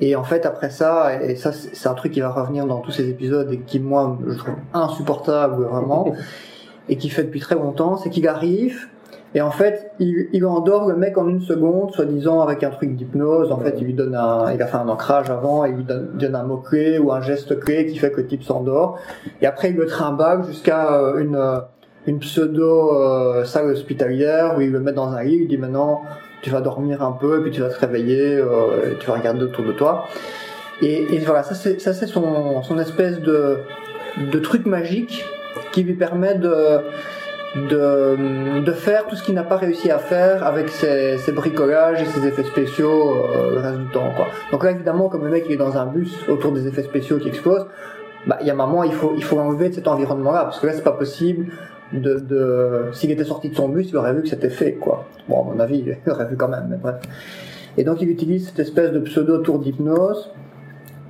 Et en fait, après ça, et ça, c'est un truc qui va revenir dans tous ces épisodes et qui, moi, je trouve insupportable, vraiment. et qui fait depuis très longtemps, c'est qu'il arrive et en fait, il, il, endort le mec en une seconde, soi-disant avec un truc d'hypnose. En fait, il lui donne un, il a fait un ancrage avant, et il lui donne, donne un mot clé ou un geste clé qui fait que le type s'endort. Et après, il le trimballe jusqu'à euh, une, euh, une pseudo euh, salle hospitalière où il le met dans un lit. Il dit maintenant, tu vas dormir un peu, et puis tu vas te réveiller, euh, tu vas regarder autour de toi. Et, et voilà, ça c'est ça c'est son, son espèce de de truc magique qui lui permet de de, de faire tout ce qu'il n'a pas réussi à faire avec ses, ses bricolages et ses effets spéciaux euh, le reste du temps. Quoi. Donc là, évidemment, comme le mec il est dans un bus autour des effets spéciaux qui explosent, bah, il y a un moment, il faut, il faut l'enlever de cet environnement-là, parce que là, c'est pas possible. De, de s'il était sorti de son bus, il aurait vu que c'était fait, quoi. Bon, à mon avis, il aurait vu quand même, mais bref. Et donc, il utilise cette espèce de pseudo tour d'hypnose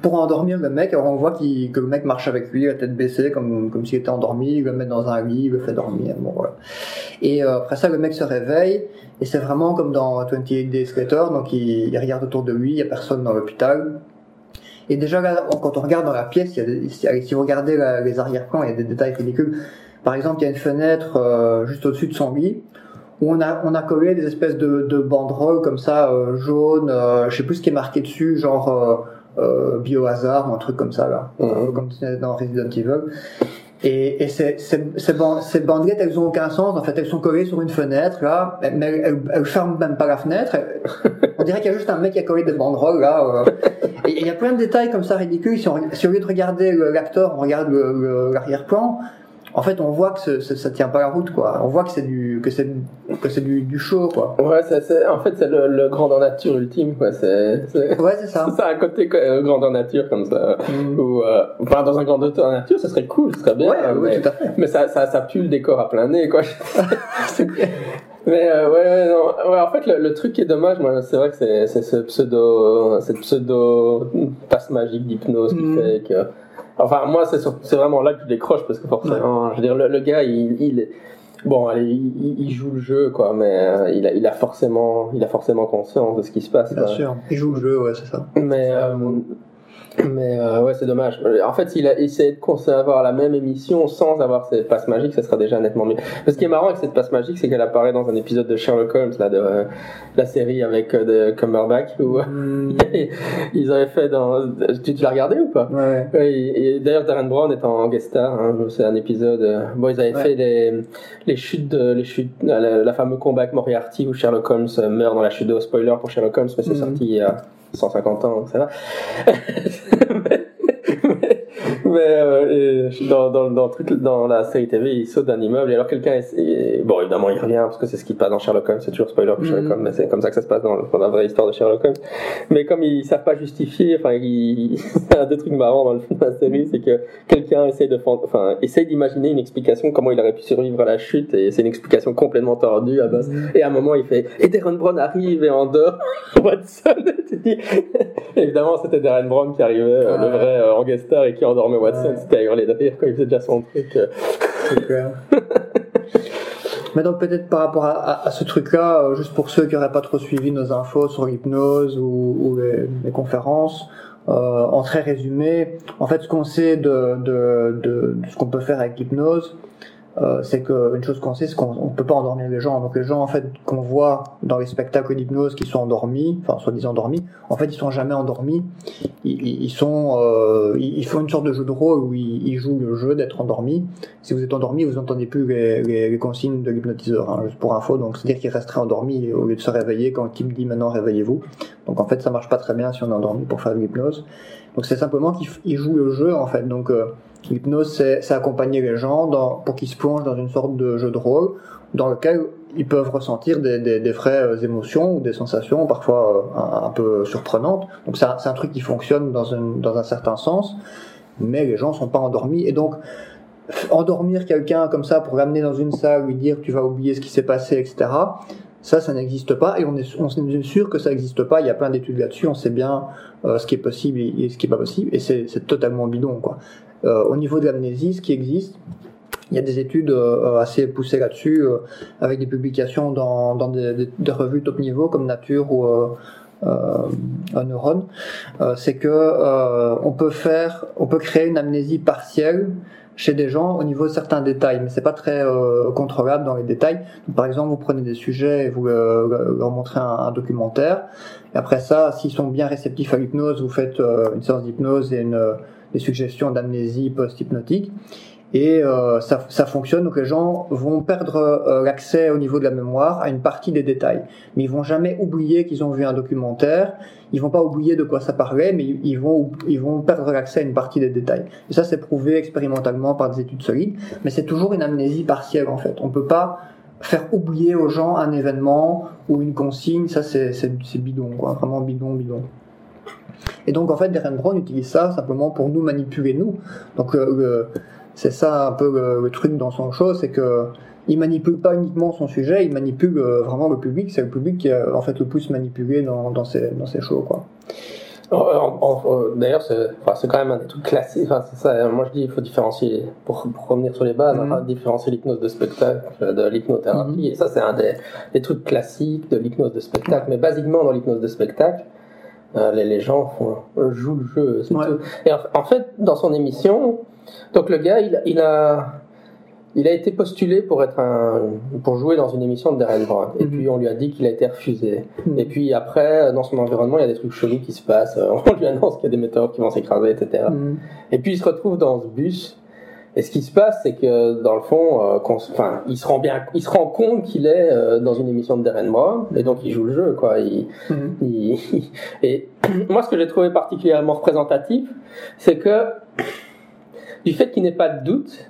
pour endormir le mec. Alors on voit qu que le mec marche avec lui, la tête baissée, comme, comme s'il était endormi, il le met dans un lit, il le fait dormir. Bon, voilà. Et euh, après ça, le mec se réveille, et c'est vraiment comme dans 28 Days Later, donc il, regarde autour de lui, il n'y a personne dans l'hôpital. Et déjà quand on regarde dans la pièce, si vous regardez les arrière-plans, il y a des détails ridicules. Par exemple, il y a une fenêtre euh, juste au-dessus de son lit, où on a, on a collé des espèces de, de banderoles comme ça, euh, jaunes, euh, je sais plus ce qui est marqué dessus, genre euh, euh, biohazard ou un truc comme ça là, mmh. comme dans Resident Evil. Et, et ces, ces, ces, ces, bandelettes, elles ont aucun sens. En fait, elles sont collées sur une fenêtre là, mais elles, elles ferment même pas la fenêtre. On dirait qu'il y a juste un mec qui a collé des banderoles là. Et il y a plein de détails comme ça ridicules. Si, on, si au lieu de regarder l'acteur, on regarde l'arrière-plan, en fait, on voit que ça, ça tient pas la route, quoi. On voit que c'est du, que c'est, que c'est du, du show, quoi. Ouais, c'est, en fait, c'est le, le grandeur nature ultime, quoi. C'est. Ouais, c'est ça. C'est un côté euh, grandeur nature, comme ça. Mm. Ou, euh, enfin, dans un grandeur nature, ce serait cool, ce serait bien. Ouais, mais, ouais, tout à fait. Mais ça, ça, ça pue le décor à plein nez, quoi. Mais euh, ouais, ouais, non. ouais, en fait, le, le, truc qui est dommage, moi, c'est vrai que c'est, c'est ce pseudo, cette pseudo passe magique d'hypnose qui Mm. fait que Enfin, moi, c'est, vraiment là que je décroche parce que forcément, je veux dire, le, le gars, il, il est- bon, allez, il, il joue le jeu, quoi, mais euh, il, a, il a forcément, il a forcément conscience de ce qui se passe. Bien sûr. Il joue le jeu, ouais, c'est ça. Mais, euh, mais euh, ouais, c'est dommage. En fait, s'il a essayé de concevoir la même émission sans avoir cette passe magique, ça sera déjà nettement mieux. Ce qui est marrant avec cette passe magique, c'est qu'elle apparaît dans un épisode de Sherlock Holmes, là, de euh, la série avec euh, de Cumberbatch, où Mm. ils avaient fait dans. Tu, tu l'as regardé ou pas? Ouais. et d'ailleurs Darren Brown est en guest star. Hein, c'est un épisode. euh, Bon, ils avaient Ouais. fait les, les chutes, de, les chutes, la, la fameux combat avec Moriarty où Sherlock Holmes euh, meurt dans la chute de spoiler pour Sherlock Holmes, mais c'est Mhm. sorti il y a 150 ans, donc ça va. mais euh, et dans, dans, dans, le truc, dans la série TV, il saute d'un immeuble et alors quelqu'un bon évidemment il revient parce que c'est ce qui se passe dans Sherlock Holmes, c'est toujours spoiler pour Sherlock Mhm. Holmes, mais c'est comme ça que ça se passe dans, dans la vraie histoire de Sherlock Holmes. Mais comme ils savent pas justifier, enfin, ils... c'est un des trucs marrants dans, le, dans la série, c'est que quelqu'un essaye de, enfin, essaye d'imaginer une explication comment il aurait pu survivre à la chute, et c'est une explication complètement tordue à base. Et à un moment, il fait, et Darren Brown arrive et endort Watson. tu dis, évidemment, c'était Darren Brown qui arrivait, euh, le vrai euh, en guest star, et qui endormait Watson. C'était à hurler de rire quand il faisait déjà son truc. euh. C'est clair. Mais donc peut-être par rapport à, à- à ce truc-là, euh, juste pour ceux qui n'auraient pas trop suivi nos infos sur l'hypnose ou, ou les, les conférences, euh, en très résumé, en fait ce qu'on sait de, de, de, de ce qu'on peut faire avec l'hypnose, euh, c'est qu'une chose qu'on sait, c'est qu'on ne peut pas endormir les gens. Donc les gens en fait qu'on voit dans les spectacles d'hypnose qui sont endormis, enfin soi-disant endormis, en fait ils sont jamais endormis. Ils, ils- sont, euh, ils font une sorte de jeu de rôle où ils, ils jouent le jeu d'être endormis. Si vous êtes endormi, vous n'entendez plus les, les, les consignes de l'hypnotiseur, hein, juste pour info. Donc c'est-à-dire qu'il resterait endormi au lieu de se réveiller quand il me dit maintenant réveillez-vous. Donc en fait ça marche pas très bien si on est endormi pour faire de l'hypnose. Donc c'est simplement qu'il f- il joue le jeu en fait. Donc euh, l'hypnose c'est accompagner les gens dans, pour qu'ils se plongent dans une sorte de jeu de rôle dans lequel ils peuvent ressentir des, des, des vraies euh, émotions ou des sensations parfois euh, un, un peu surprenantes. Donc c'est un, un truc qui fonctionne dans un, dans un certain sens, mais les gens sont pas endormis et donc endormir quelqu'un comme ça pour l'amener dans une salle, lui dire tu vas oublier ce qui s'est passé, etc. Ça, ça n'existe pas et on est, on est sûr que ça n'existe pas. Il y a plein d'études là-dessus. On sait bien euh, ce qui est possible et, ce qui est pas possible et c'est totalement bidon quoi. Euh, au niveau de l'amnésie, ce qui existe, il y a des études euh, assez poussées là-dessus, euh, avec des publications dans, dans des, des- revues top niveau comme Nature ou euh, un neurone. Euh, c'est que euh, on peut faire, on peut créer une amnésie partielle chez des gens au niveau de certains détails, mais c'est pas très contrôlable dans les détails. Par exemple, vous prenez des sujets et vous leur montrez un, un documentaire, et après ça, s'ils sont bien réceptifs à l'hypnose, vous faites une séance d'hypnose et une, des suggestions d'amnésie post-hypnotique. et euh, ça, ça, fonctionne. Donc les gens vont perdre euh, l'accès au niveau de la mémoire à une partie des détails, mais ils vont jamais oublier qu'ils ont vu un documentaire. Ils vont pas oublier de quoi ça parlait, mais ils vont ils vont perdre l'accès à une partie des détails. Et ça c'est prouvé expérimentalement par des études solides, mais c'est toujours une amnésie partielle en fait. On peut pas faire oublier aux gens un événement ou une consigne, ça c'est bidon, quoi, vraiment bidon, bidon. Et donc en fait, Darren Brown utilise ça simplement pour nous manipuler nous. Donc euh, c'est ça un peu le, truc dans son show, c'est que il manipule pas uniquement son sujet, il manipule euh, vraiment le public. C'est le public qui est en fait le plus manipulé dans, dans ses dans ses shows quoi. D'ailleurs, c'est enfin, quand même un des trucs classiques. Enfin, ça, moi, je dis il faut différencier, pour, revenir sur les bases, mm-hmm. différencier l'hypnose de spectacle de l'hypnothérapie. Mm-hmm. Et ça, c'est un des, des, trucs classiques de l'hypnose de spectacle. Mais basiquement, dans l'hypnose de spectacle, euh, les, les, gens font, jouent le jeu. Et en, fait, dans son émission, donc le gars, il, il a il a été postulé pour être un, pour jouer dans une émission de Darren Brown. Et mhm. puis on lui a dit qu'il a été refusé. Mhm. Et puis après, dans son environnement, il y a des trucs chelous qui se passent. On lui annonce qu'il y a des météores qui vont s'écraser, etc. Mhm. Et puis il se retrouve dans ce bus. Et ce qui se passe, c'est que dans le fond, euh, enfin, il se rend bien, il se rend compte qu'il est euh, dans une émission de Darren Brown, et donc il joue le jeu, quoi. Il, il, et moi, ce que j'ai trouvé particulièrement représentatif, c'est que du fait qu'il n'ait pas de doute,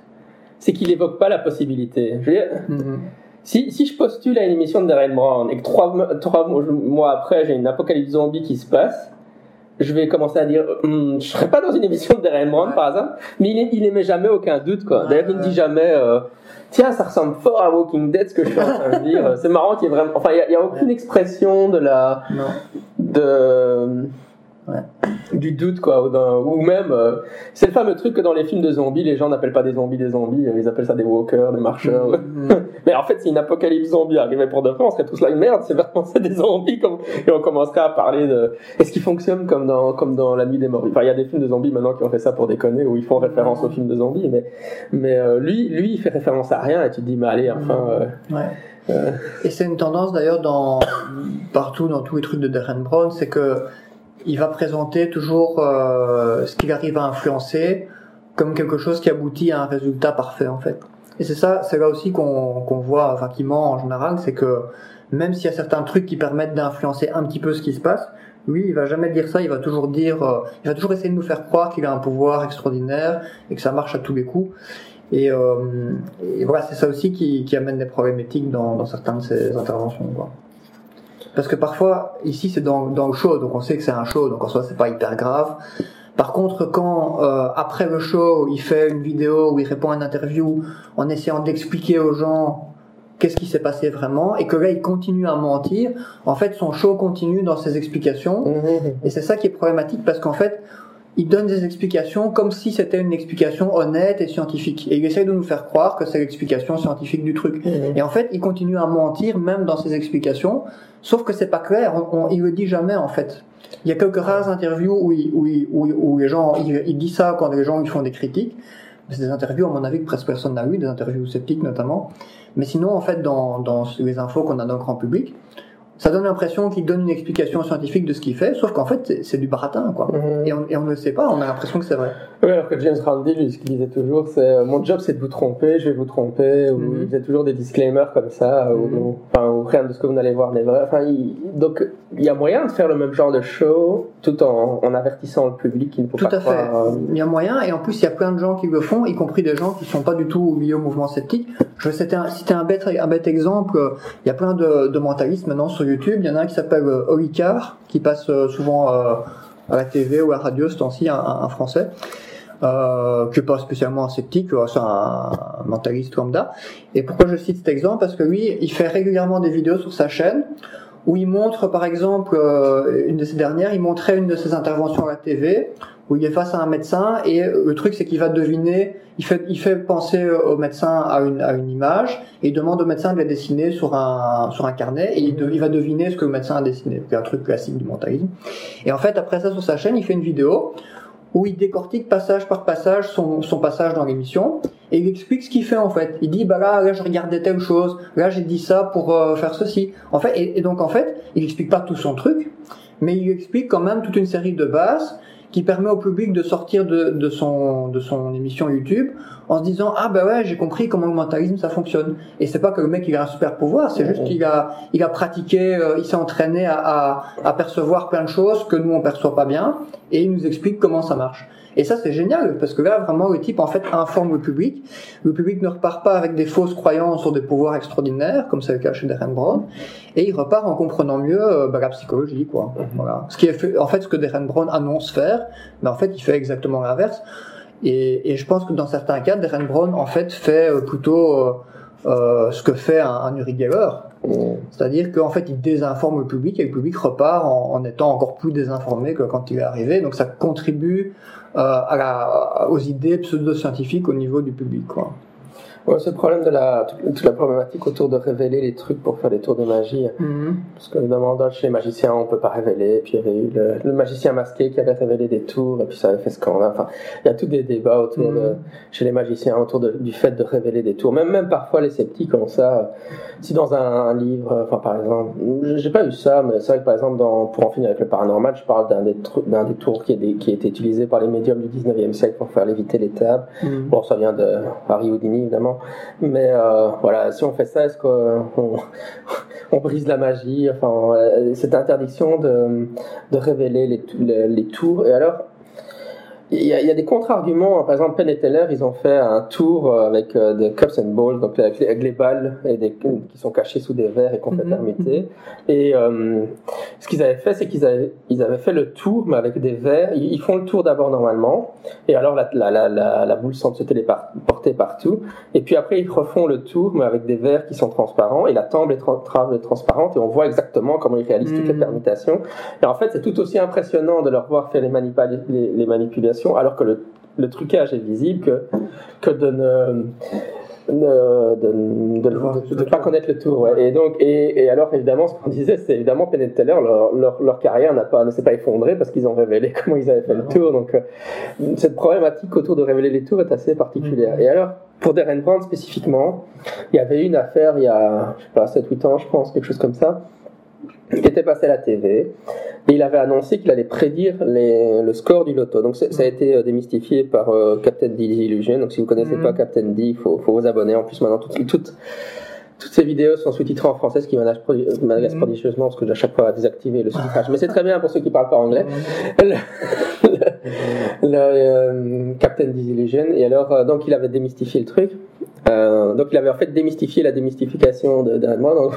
c'est qu'il évoque pas la possibilité. Je veux dire, mhm. si, si, je postule à une émission de Darren Brown et que trois, trois mois après j'ai une apocalypse zombie qui se passe, je vais commencer à dire, hm, je serais pas dans une émission de Darren Brown par exemple, mais il, il émet jamais aucun doute quoi. D'ailleurs, il ne dit jamais, euh, tiens, ça ressemble fort à Walking Dead ce que je suis en train de dire. C'est marrant qu'il y ait vraiment, enfin, il y, a aucune expression de la, non. de du doute quoi ou, même euh, c'est le fameux truc que dans les films de zombies les gens n'appellent pas des zombies des zombies ils appellent ça des walkers des marcheurs. Mm, mm. mais en fait si une apocalypse zombie arrivait pour de vrai on serait tous là une merde c'est vraiment c'est des zombies comme... et on commencerait à parler de est-ce qu'ils fonctionnent comme dans comme dans la nuit des morts? Enfin il y a des films de zombies maintenant qui ont fait ça pour déconner où ils font référence aux films de zombies mais mais euh, lui lui il fait référence à rien et tu te dis mais allez enfin euh, ouais. et c'est une tendance d'ailleurs dans partout dans tous les trucs de Darren Brown c'est que il va présenter toujours euh, ce qu'il arrive à influencer comme quelque chose qui aboutit à un résultat parfait en fait. Et c'est ça, c'est là aussi qu'on qu'on voit, enfin qui ment en général, c'est que même s'il y a certains trucs qui permettent d'influencer un petit peu ce qui se passe, lui, il va jamais dire ça, il va toujours dire, euh, il va toujours essayer de nous faire croire qu'il a un pouvoir extraordinaire et que ça marche à tous les coups. Et, euh, et voilà, c'est ça aussi qui, qui amène des problématiques dans, dans certaines de ses interventions. Quoi. Parce que parfois, ici, c'est dans, dans le show, donc on sait que c'est un show, donc en soi, c'est pas hyper grave. Par contre, quand euh, après le show, il fait une vidéo où il répond à une interview en essayant d'expliquer aux gens qu'est-ce qui s'est passé vraiment, et que là, il continue à mentir, en fait, son show continue dans ses explications. Mmh. Et c'est ça qui est problématique, parce qu'en fait, il donne des explications comme si c'était une explication honnête et scientifique. Et il essaye de nous faire croire que c'est l'explication scientifique du truc. Mmh. Et en fait, il continue à mentir même dans ses explications, sauf que c'est pas clair, on, il le dit jamais en fait. Il y a quelques rares interviews où, où, où, où les gens, il, il, dit ça quand les gens ils font des critiques. C'est des interviews, à mon avis, que presque personne n'a eu, des interviews sceptiques notamment. Mais sinon, en fait, dans, dans les infos qu'on a dans le grand public, ça donne l'impression qu'il donne une explication scientifique de ce qu'il fait, sauf qu'en fait, c'est du baratin, quoi. Mhm. Et, on, et, on, ne le sait pas, on a l'impression que c'est vrai. Oui, alors que James Randi, lui, ce qu'il disait toujours, c'est euh, mon job, c'est de vous tromper, je vais vous tromper, ou mhm. il faisait toujours des disclaimers comme ça, ou, enfin, ou rien de ce que vous n'allez voir n'est vrai. Enfin, il, donc, il y a moyen de faire le même genre de show, tout en, en avertissant le public qui ne faut tout pas à fait. Il y a moyen, et en plus, il y a plein de gens qui le font, y compris des gens qui sont pas du tout au milieu mouvement sceptique. Je vais citer un, un, bête, un bête exemple, il y a plein de, de mentalistes maintenant sur YouTube, il y en a un qui s'appelle euh, Olicard, qui passe euh, souvent euh, à la TV ou à la radio, ce temps-ci, un, français. Euh, qui n'est pas spécialement un sceptique, c'est un, mentaliste lambda. Et pourquoi je cite cet exemple? Parce que lui, il fait régulièrement des vidéos sur sa chaîne où il montre, par exemple, une de ses dernières, il montrait une de ses interventions à la TV où il est face à un médecin et le truc c'est qu'il va deviner, il fait, il fait penser au médecin à une, à une image et il demande au médecin de la dessiner sur un, sur un carnet et il, il va deviner ce que le médecin a dessiné. C'est un truc classique du mentalisme. Et en fait, après ça sur sa chaîne, il fait une vidéo où il décortique passage par passage son, son passage dans l'émission et il explique ce qu'il fait en fait. Il dit bah là, là je regardais telle chose, là j'ai dit ça pour euh, faire ceci. En fait, et, et donc en fait, il explique pas tout son truc, mais il explique quand même toute une série de bases qui permet au public de sortir de, de, son, de son émission YouTube en se disant ah ben ouais j'ai compris comment le mentalisme ça fonctionne. Et c'est pas que le mec il a un super pouvoir c'est juste qu'il a il a pratiqué euh, il s'est entraîné à, à, à, percevoir plein de choses que nous on perçoit pas bien et il nous explique comment ça marche et ça, c'est génial, parce que là, vraiment, le type, en fait, informe le public. Le public ne repart pas avec des fausses croyances sur des pouvoirs extraordinaires, comme c'est le cas chez Darren Brown, et il repart en comprenant mieux euh, bah, la psychologie, quoi. Mhm. Voilà. Ce qui est fait, en fait, ce que Darren Brown annonce faire, mais en fait, il fait exactement l'inverse. Et, et, je pense que dans certains cas, Darren Brown, en fait, fait euh, plutôt euh, euh, ce que fait un, un Uri Geller. Mhm. C'est-à-dire qu'en fait, il désinforme le public et le public repart en, en, étant encore plus désinformé que quand il est arrivé. Donc ça contribue à la, aux idées pseudo-scientifiques au niveau du public. Ouais, ce problème de la, toute la problématique autour de révéler les trucs pour faire les tours de magie. Mhm. Parce qu'évidemment, chez les magiciens, on peut pas révéler. Et puis, il y avait eu le, magicien masqué qui avait révélé des tours, et puis ça avait fait scandale. Enfin, il y a tous des débats autour de, mhm. chez les magiciens autour de, du fait de révéler des tours. Même, même parfois, les sceptiques ont ça. Si dans un, livre, enfin, par exemple, j'ai pas eu ça, mais c'est vrai que par exemple, dans, pour en finir avec le paranormal, je parle d'un des, d'un des tours qui, est qui a été utilisé par les médiums du 19e siècle pour faire léviter les tables. Mhm. Bon, ça vient de Harry Houdini, évidemment. Mais euh, voilà, si on fait ça, est-ce qu'on on brise la magie? Enfin, euh, cette interdiction de, de révéler les, les tours. Et alors, il y, a, il y a, des contre-arguments. Par exemple, Penn et Teller, ils ont fait un tour euh, avec euh, des cups and balls, donc avec les, avec les balles et des, qui sont cachés sous des verres et complètement mm Et euh, ce qu'ils avaient fait, c'est qu'ils avaient, ils avaient fait le tour, mais avec des verres. Ils, font le tour d'abord normalement, et alors la, la, la, la, boule semble se téléporter partout. Et puis après, ils refont le tour, mais avec des verres qui sont transparents, et la table est, tra est transparente, et on voit exactement comment ils réalisent toutes les mm. permutations. Et en fait, c'est tout aussi impressionnant de leur voir faire les, les, les manipulations alors que le, trucage est visible que, que de ne de, de, pas connaître le tour. Et donc, et, alors évidemment, ce qu'on disait, c'est évidemment Penn Teller, leur, leur, leur, carrière n'a pas, ne s'est pas effondrée parce qu'ils ont révélé comment ils avaient fait le tour. Donc, euh, cette problématique autour de révéler les tours est assez particulière. Mm-hmm. Et alors, pour Darren Brown spécifiquement, il y avait une affaire il y a, je sais pas, 7-8 ans, je pense, quelque chose comme ça, qui était passé à la TV et il avait annoncé qu'il allait prédire les, le score du loto. Donc ça a été euh, démystifié par euh, Captain D Illusion. Donc si vous connaissez pas mm. Captain D, il faut, faut, vous abonner. En plus maintenant toutes, toutes, toutes ces vidéos sont sous-titrées en français, ce qui m'agace mm. prodigieusement parce que j'ai à chaque fois désactiver le sous-titrage. Mais c'est très bien pour ceux qui parlent pas anglais. Mm. le, euh, Captain Illusion. Et alors donc il avait démystifié le truc. Euh, donc il avait en fait démystifié la démystification de Darren Brown.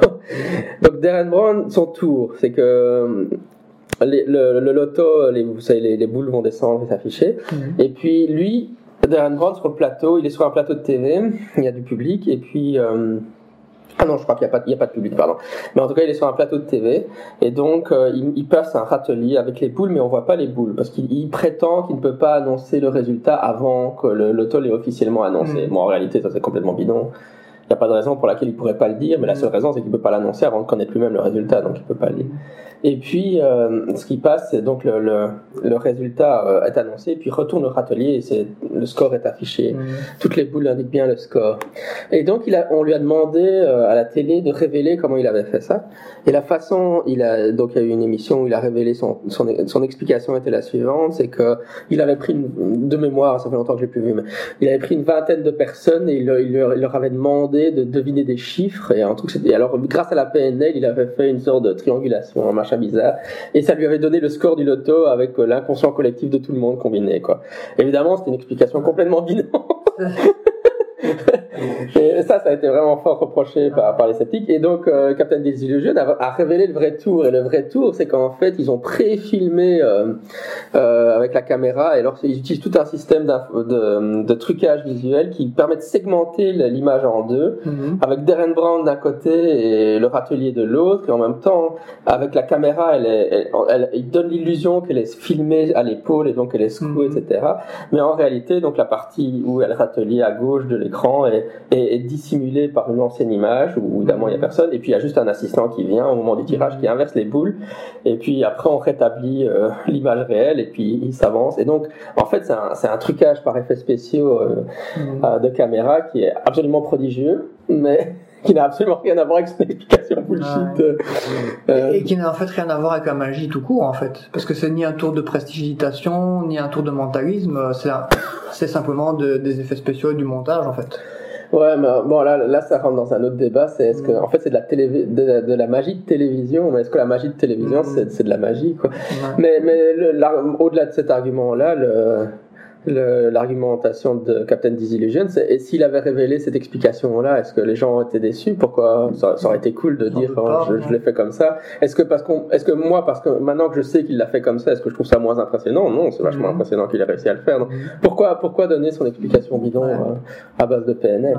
Donc, donc Darren Brown, son tour, c'est que euh, les, le, le, loto, les, vous savez, les, les, boules vont descendre et s'afficher. Mhm. Et puis lui, Darren Brown sur le plateau, il est sur un plateau de TV, il y a du public, et puis euh, ah non, je crois qu'il n'y a, a pas de public, pardon. Mais en tout cas, il est sur un plateau de TV. Et donc, euh, il, il, passe un râtelier avec les boules, mais on voit pas les boules. Parce qu'il prétend qu'il ne peut pas annoncer le résultat avant que le loto l'ait officiellement annoncé. Mm. Bon, en réalité, ça c'est complètement bidon. Il n'y a pas de raison pour laquelle il pourrait pas le dire, mais la seule raison, c'est qu'il peut pas l'annoncer avant de connaître lui-même le résultat, donc il peut pas le dire. Et puis, euh, ce qui passe, c'est donc le, le, le résultat euh, est annoncé, puis retourne au râtelier et c'est le score est affiché. Mmh. Toutes les boules indiquent bien le score. Et donc, il a, on lui a demandé euh, à la télé de révéler comment il avait fait ça. Et la façon, il a donc il y a eu une émission où il a révélé son son, son explication était la suivante, c'est que il avait pris une, de mémoire, ça fait longtemps que je l'ai plus vu, mais il avait pris une vingtaine de personnes et il, il, leur, il leur avait demandé de deviner des chiffres et un truc. Et alors, grâce à la PNL, il avait fait une sorte de triangulation, un machin bizarre, et ça lui avait donné le score du loto avec euh, l'inconscient collectif de tout le monde combiné, quoi. Évidemment, c'était une explication complètement bidon. et ça, ça a été vraiment fort reproché par, par les sceptiques. Et donc, euh, Captain Desillusion a, a, révélé le vrai tour. Et le vrai tour, c'est qu'en fait, ils ont pré-filmé euh, euh, avec la caméra. Et alors, ils utilisent tout un système de, de, trucage visuel qui permet de segmenter l'image en deux, mm-hmm. avec Darren Brown d'un côté et le râtelier de l'autre. Et en même temps, avec la caméra, elle, est, elle, elle, donne l'illusion qu'elle est filmée à l'épaule et donc elle est secouée, mm-hmm. etc. Mais en réalité, donc la partie où elle râtelier à gauche de l'écran est, est, dissimulé par une ancienne image où évidemment il n'y a personne. Et puis il y a juste un assistant qui vient au moment du tirage qui inverse les boules. Et puis après on rétablit euh, l'image réelle et puis il s'avance. Et donc en fait c'est un, un, trucage par effets spéciaux euh, mmh. euh, de caméra qui est absolument prodigieux mais qui n'a absolument rien à voir avec son explication bullshit. Euh, et qui n'a en fait rien à voir avec la magie tout court en fait, parce que c'est ni un tour de prestidigitation, ni un tour de mentalisme, c'est simplement des effets spéciaux et du montage en fait. Ouais, mais bon, là, là, ça rentre dans un autre débat. C'est est-ce que, mm. en fait, c'est de la télé, de, la magie de télévision, mais est-ce que la magie de télévision, mm. c'est, de la magie, quoi? Mais, mais au-delà de cet argument-là, le, l'argumentation de Captain Disillusion, c'est et s'il avait révélé cette explication-là, est-ce que les gens ont été déçus? Pourquoi ça, aurait été cool de dire oh, je, l'ai fait comme ça Est-ce que parce qu'on, est-ce que moi, parce que maintenant que je sais qu'il l'a fait comme ça, est-ce que je trouve ça moins impressionnant? Non, c'est vachement mhm. impressionnant qu'il ait réussi à le faire. Mhm. pourquoi, pourquoi donner son explication bidon euh, à base de PNL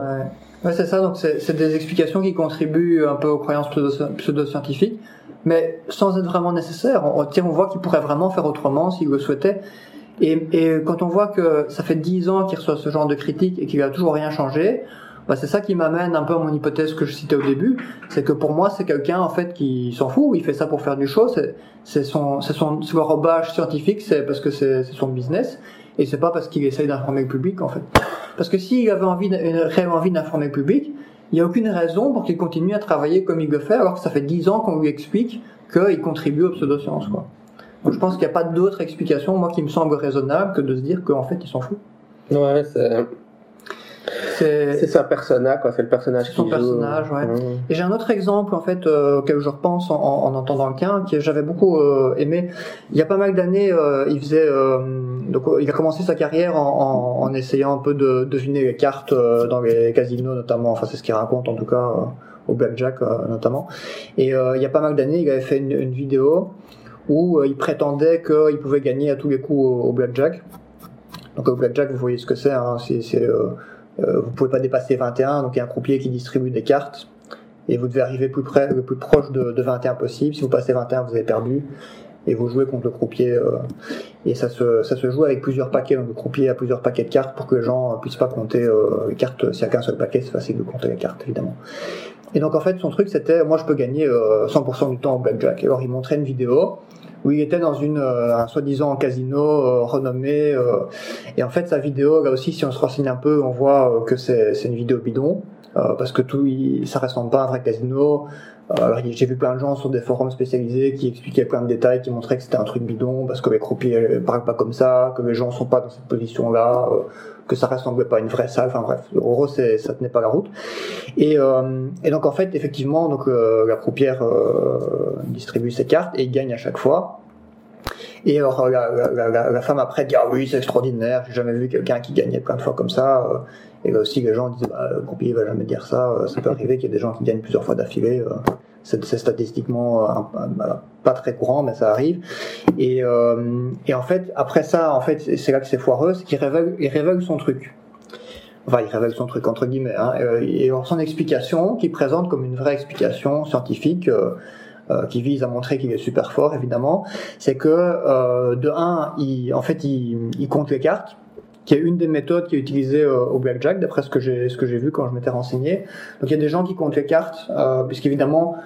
Ouais, c'est ça. Donc c'est des explications qui contribuent un peu aux croyances pseudo-scientifiques, mais sans être vraiment nécessaires. On, on voit qu'il pourrait vraiment faire autrement s'il le souhaitait. Et, et, quand on voit que ça fait dix ans qu'il reçoit ce genre de critiques et qu'il a toujours rien changé, bah c'est ça qui m'amène un peu à mon hypothèse que je citais au début, c'est que pour moi c'est quelqu'un en fait qui s'en fout, il fait ça pour faire du show, c'est son son, son robage scientifique, c'est parce que c'est son business. Et c'est pas parce qu'il essaye d'informer le public en fait. Parce que s'il avait envie une envie d'informer le public, il n'y a aucune raison pour qu'il continue à travailler comme il le fait alors que ça fait dix ans qu'on lui explique qu'il contribue aux pseudosciences quoi. Donc je pense qu'il n'y a pas d'autre explication, moi, qui me semble raisonnable que de se dire qu'en fait, il s'en fout. Ouais, c'est. C'est sa persona, quoi. C'est le personnage. Son personnage, ouais. Et j'ai un autre exemple, en fait, euh, auquel je repense en, en entendant le quin, que j'avais beaucoup euh, aimé. Il y a pas mal d'années, euh, il faisait, euh, donc, il a commencé sa carrière en, en, en, essayant un peu de deviner les cartes dans les casinos, notamment. Enfin, c'est ce qu'il raconte, en tout cas, au blackjack, notamment. Et il y a pas mal d'années, il avait fait une, une vidéo où euh, il prétendait qu'il pouvait gagner à tous les coups au, blackjack. Donc au blackjack, vous voyez ce que c'est. Hein, c'est, euh, euh, vous pouvez pas dépasser 21, donc il y a un croupier qui distribue des cartes et vous devez arriver le plus proche de, 21 possible. Si vous passez 21, vous avez perdu et vous jouez contre le croupier. et ça se, ça se joue avec plusieurs paquets. Donc le croupier a plusieurs paquets de cartes pour que les gens puissent pas compter les cartes. S'il y a qu'un seul paquet, c'est facile de compter les cartes, évidemment. Et donc en fait, son truc, c'était, moi je peux gagner 100% du temps au blackjack. Alors il montrait une vidéo où il était dans une euh, un soi-disant casino euh, renommé euh, et en fait sa vidéo là aussi si on se renseigne un peu on voit que c'est une vidéo bidon parce que tout il, ça ressemble pas à un vrai casino. J'ai vu plein de gens sur des forums spécialisés qui expliquaient plein de détails qui montraient que c'était un truc bidon parce que les croupiers parlent pas comme ça que les gens sont pas dans cette position là que ça ressemblait pas à une vraie salle. Enfin bref, en gros, ça tenait pas la route. Et, euh, et donc en fait, effectivement, donc euh, la croupière euh, distribue ses cartes et gagne à chaque fois. Et alors la, la, la, la femme après dit ah oui c'est extraordinaire, j'ai jamais vu quelqu'un qui gagnait plein de fois comme ça. Euh. Et là aussi les gens disent bah, le croupier va jamais dire ça, ça peut arriver qu'il y ait des gens qui gagnent plusieurs fois d'affilée c'est statistiquement euh, pas très courant, mais ça arrive. Et, euh, et en fait, après ça, en fait, c'est là que c'est foireux, c'est qu'il révèle, il révèle son truc. Enfin, il révèle son truc entre guillemets. Hein, euh, et son explication, qu'il présente comme une vraie explication scientifique. Euh, qui vise à montrer qu'il est super fort évidemment, c'est que euh, de un, il, en fait, il, il compte les cartes, qui est une des méthodes qui est utilisée euh, au blackjack, d'après ce que j'ai ce que j'ai vu quand je m'étais renseigné. Donc il y a des gens qui comptent les cartes, euh, puisqu'évidemment,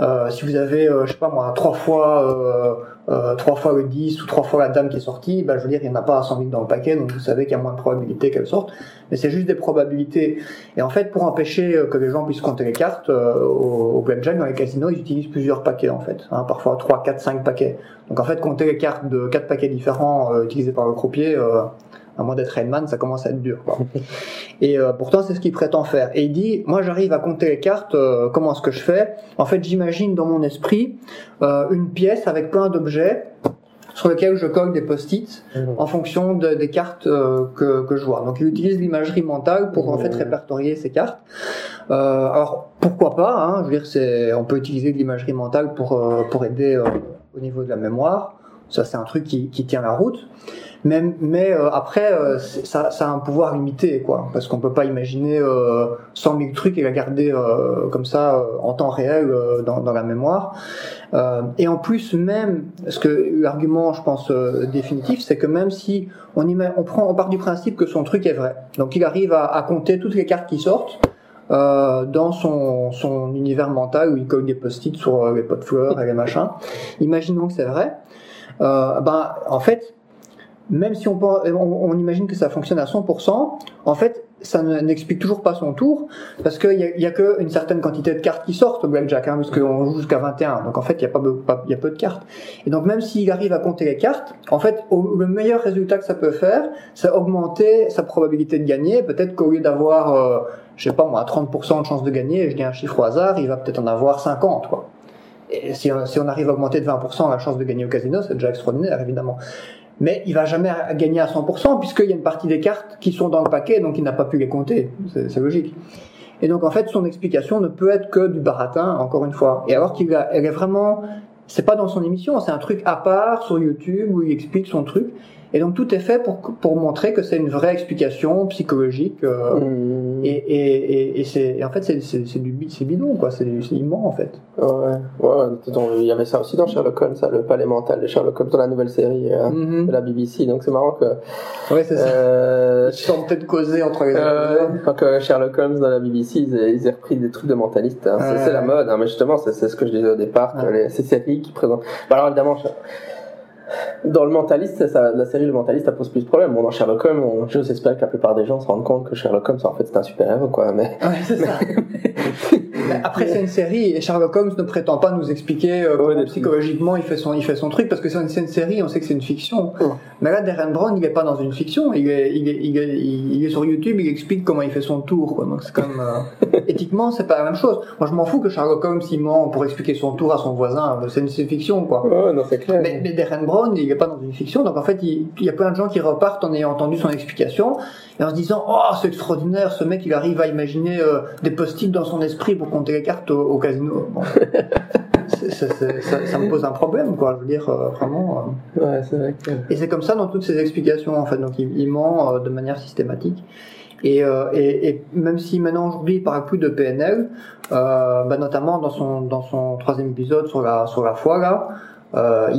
euh, si vous avez, euh, je sais pas moi, trois fois euh, trois fois le 10 ou trois fois la dame qui est sortie, bah, je veux dire, il n'y en a pas à 100 000 dans le paquet, donc vous savez qu'il y a moins de probabilité qu'elle sorte. Mais c'est juste des probabilités. Et en fait, pour empêcher que les gens puissent compter les cartes, au, au blackjack, dans les casinos, ils utilisent plusieurs paquets en fait. Hein, parfois 3, 4, 5 paquets. Donc en fait, compter les cartes de quatre paquets différents utilisés par le croupier, à moins d'être Rainman, ça commence à être dur. Et euh, pourtant, c'est ce qu'il prétend faire. Et il dit, moi j'arrive à compter les cartes, euh, comment est-ce que je fais? En fait, j'imagine dans mon esprit euh, une pièce avec plein d'objets sur lesquels je colle des post-it mmh. en fonction de, des cartes que, que je vois. Donc il utilise l'imagerie mentale pour en fait mmh. répertorier ces cartes. alors pourquoi pas hein, Je veux dire, c'est, on peut utiliser de l'imagerie mentale pour pour aider au niveau de la mémoire. Ça, c'est un truc qui, qui tient la route. Mais, mais euh, après, euh, ça, ça, a un pouvoir limité, quoi, parce qu'on peut pas imaginer euh, 100 000 trucs et la garder euh, comme ça en temps réel dans, dans, la mémoire. et en plus, même, ce que l'argument, je pense, définitif, c'est que même si on, on prend, on part du principe que son truc est vrai, donc il arrive à, à compter toutes les cartes qui sortent. Euh, dans son, son univers mental où il colle des post-it sur les pots de fleurs et les machins. Imaginons que c'est vrai. Euh, ben, en fait, même si on, on, imagine que ça fonctionne à 100%, en fait, ça n'explique toujours pas son tour, parce qu'il n'y a, y a qu'une certaine quantité de cartes qui sortent au blackjack, hein, parce qu'on joue jusqu'à 21, donc en fait, il y, a pas, il y a peu de cartes. Et donc, même s'il arrive à compter les cartes, en fait, le meilleur résultat que ça peut faire, c'est augmenter sa probabilité de gagner. Peut-être qu'au lieu d'avoir, euh, je sais pas moi, 30% de chance de gagner, je dis un chiffre au hasard, il va peut-être en avoir 50, quoi. Et si si on arrive à augmenter de 20% la chance de gagner au casino, c'est déjà extraordinaire, évidemment mais il va jamais gagner à 100% puisqu'il y a une partie des cartes qui sont dans le paquet, donc il n'a pas pu les compter. C'est logique. Et donc en fait, son explication ne peut être que du baratin, encore une fois. Et alors qu'il est vraiment, c'est pas dans son émission, c'est un truc à part sur YouTube où il explique son truc. Et donc tout est fait pour, pour montrer que c'est une vraie explication psychologique. Euh, mmh. et, et, et, c'est, en fait, c'est, c'est, du c'est bidon, quoi. C'est, immense, en fait. Ouais, ouais. il y avait ça aussi dans Sherlock Holmes, ça, le palais mental de Sherlock Holmes dans la nouvelle série euh, mmh. de la BBC. Donc c'est marrant que. Ouais, c'est ça. Euh, ils sont peut-être causés entre les euh, que Sherlock Holmes dans la BBC, ils, ils aient repris des trucs de mentalistes. Hein. C'est, la mode, hein. mais justement, c'est, ce que je disais au départ, que les, ces séries qui présentent. Bah, alors évidemment, dans le mentaliste, ça, la série Le Mentaliste, ça pose plus de problèmes. Bon, dans Sherlock Holmes, on, j'ose espérer que la plupart des gens se rendent compte que Sherlock Holmes, en fait, c'est un super-héros, quoi. Mais, ouais, c'est ça. Après, c'est une série et Sherlock Holmes ne prétend pas nous expliquer euh, comment psychologiquement il fait son, il fait son truc parce que c'est une, une, série, on sait que c'est une fiction. Mais là, Darren Brown, il est pas dans une fiction, il est, il est, il est, il est sur YouTube, il explique comment il fait son tour, quoi. Donc c'est comme, euh, éthiquement, c'est pas la même chose. Moi, je m'en fous que Sherlock Holmes, il ment pour expliquer son tour à son voisin, c'est une, fiction, quoi. Ouais, non, c'est clair. Mais, mais Darren Brown, il est pas dans une fiction, donc en fait, il, il y a plein de gens qui repartent en ayant entendu son explication et en se disant, oh, c'est extraordinaire, ce mec, il arrive à imaginer euh, des post-it dans son esprit pour compter les cartes au, casino. Bon. ça, ça, me pose un problème, quoi. Je veux dire, euh, vraiment. Euh. Ouais, c'est vrai Et c'est comme ça dans toutes ses explications, en fait. Donc, il, ment de manière systématique. Et, et, et, même si maintenant aujourd'hui il parle plus de PNL, bah, notamment dans son dans son troisième épisode sur la sur la foi là, euh,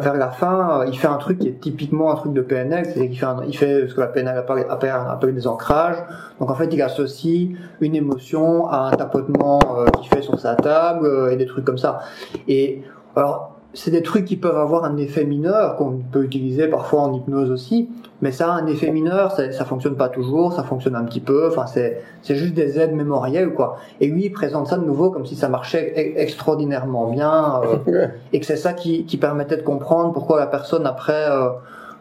vers la fin, euh, il fait un truc qui est typiquement un truc de PNL, c'est qu'il fait, il fait ce que la PNL appelle, appelle, des ancrages. Donc en fait, il associe une émotion à un tapotement euh, qu'il fait sur sa table euh, et des trucs comme ça. Et alors, c'est des trucs qui peuvent avoir un effet mineur qu'on peut utiliser parfois en hypnose aussi, mais ça a un effet mineur, ça, ça fonctionne pas toujours, ça fonctionne un petit peu, enfin c'est c'est juste des aides mémorielles quoi. Et lui il présente ça de nouveau comme si ça marchait e-, extraordinairement bien euh, et que c'est ça qui, qui permettait de comprendre pourquoi la personne après euh,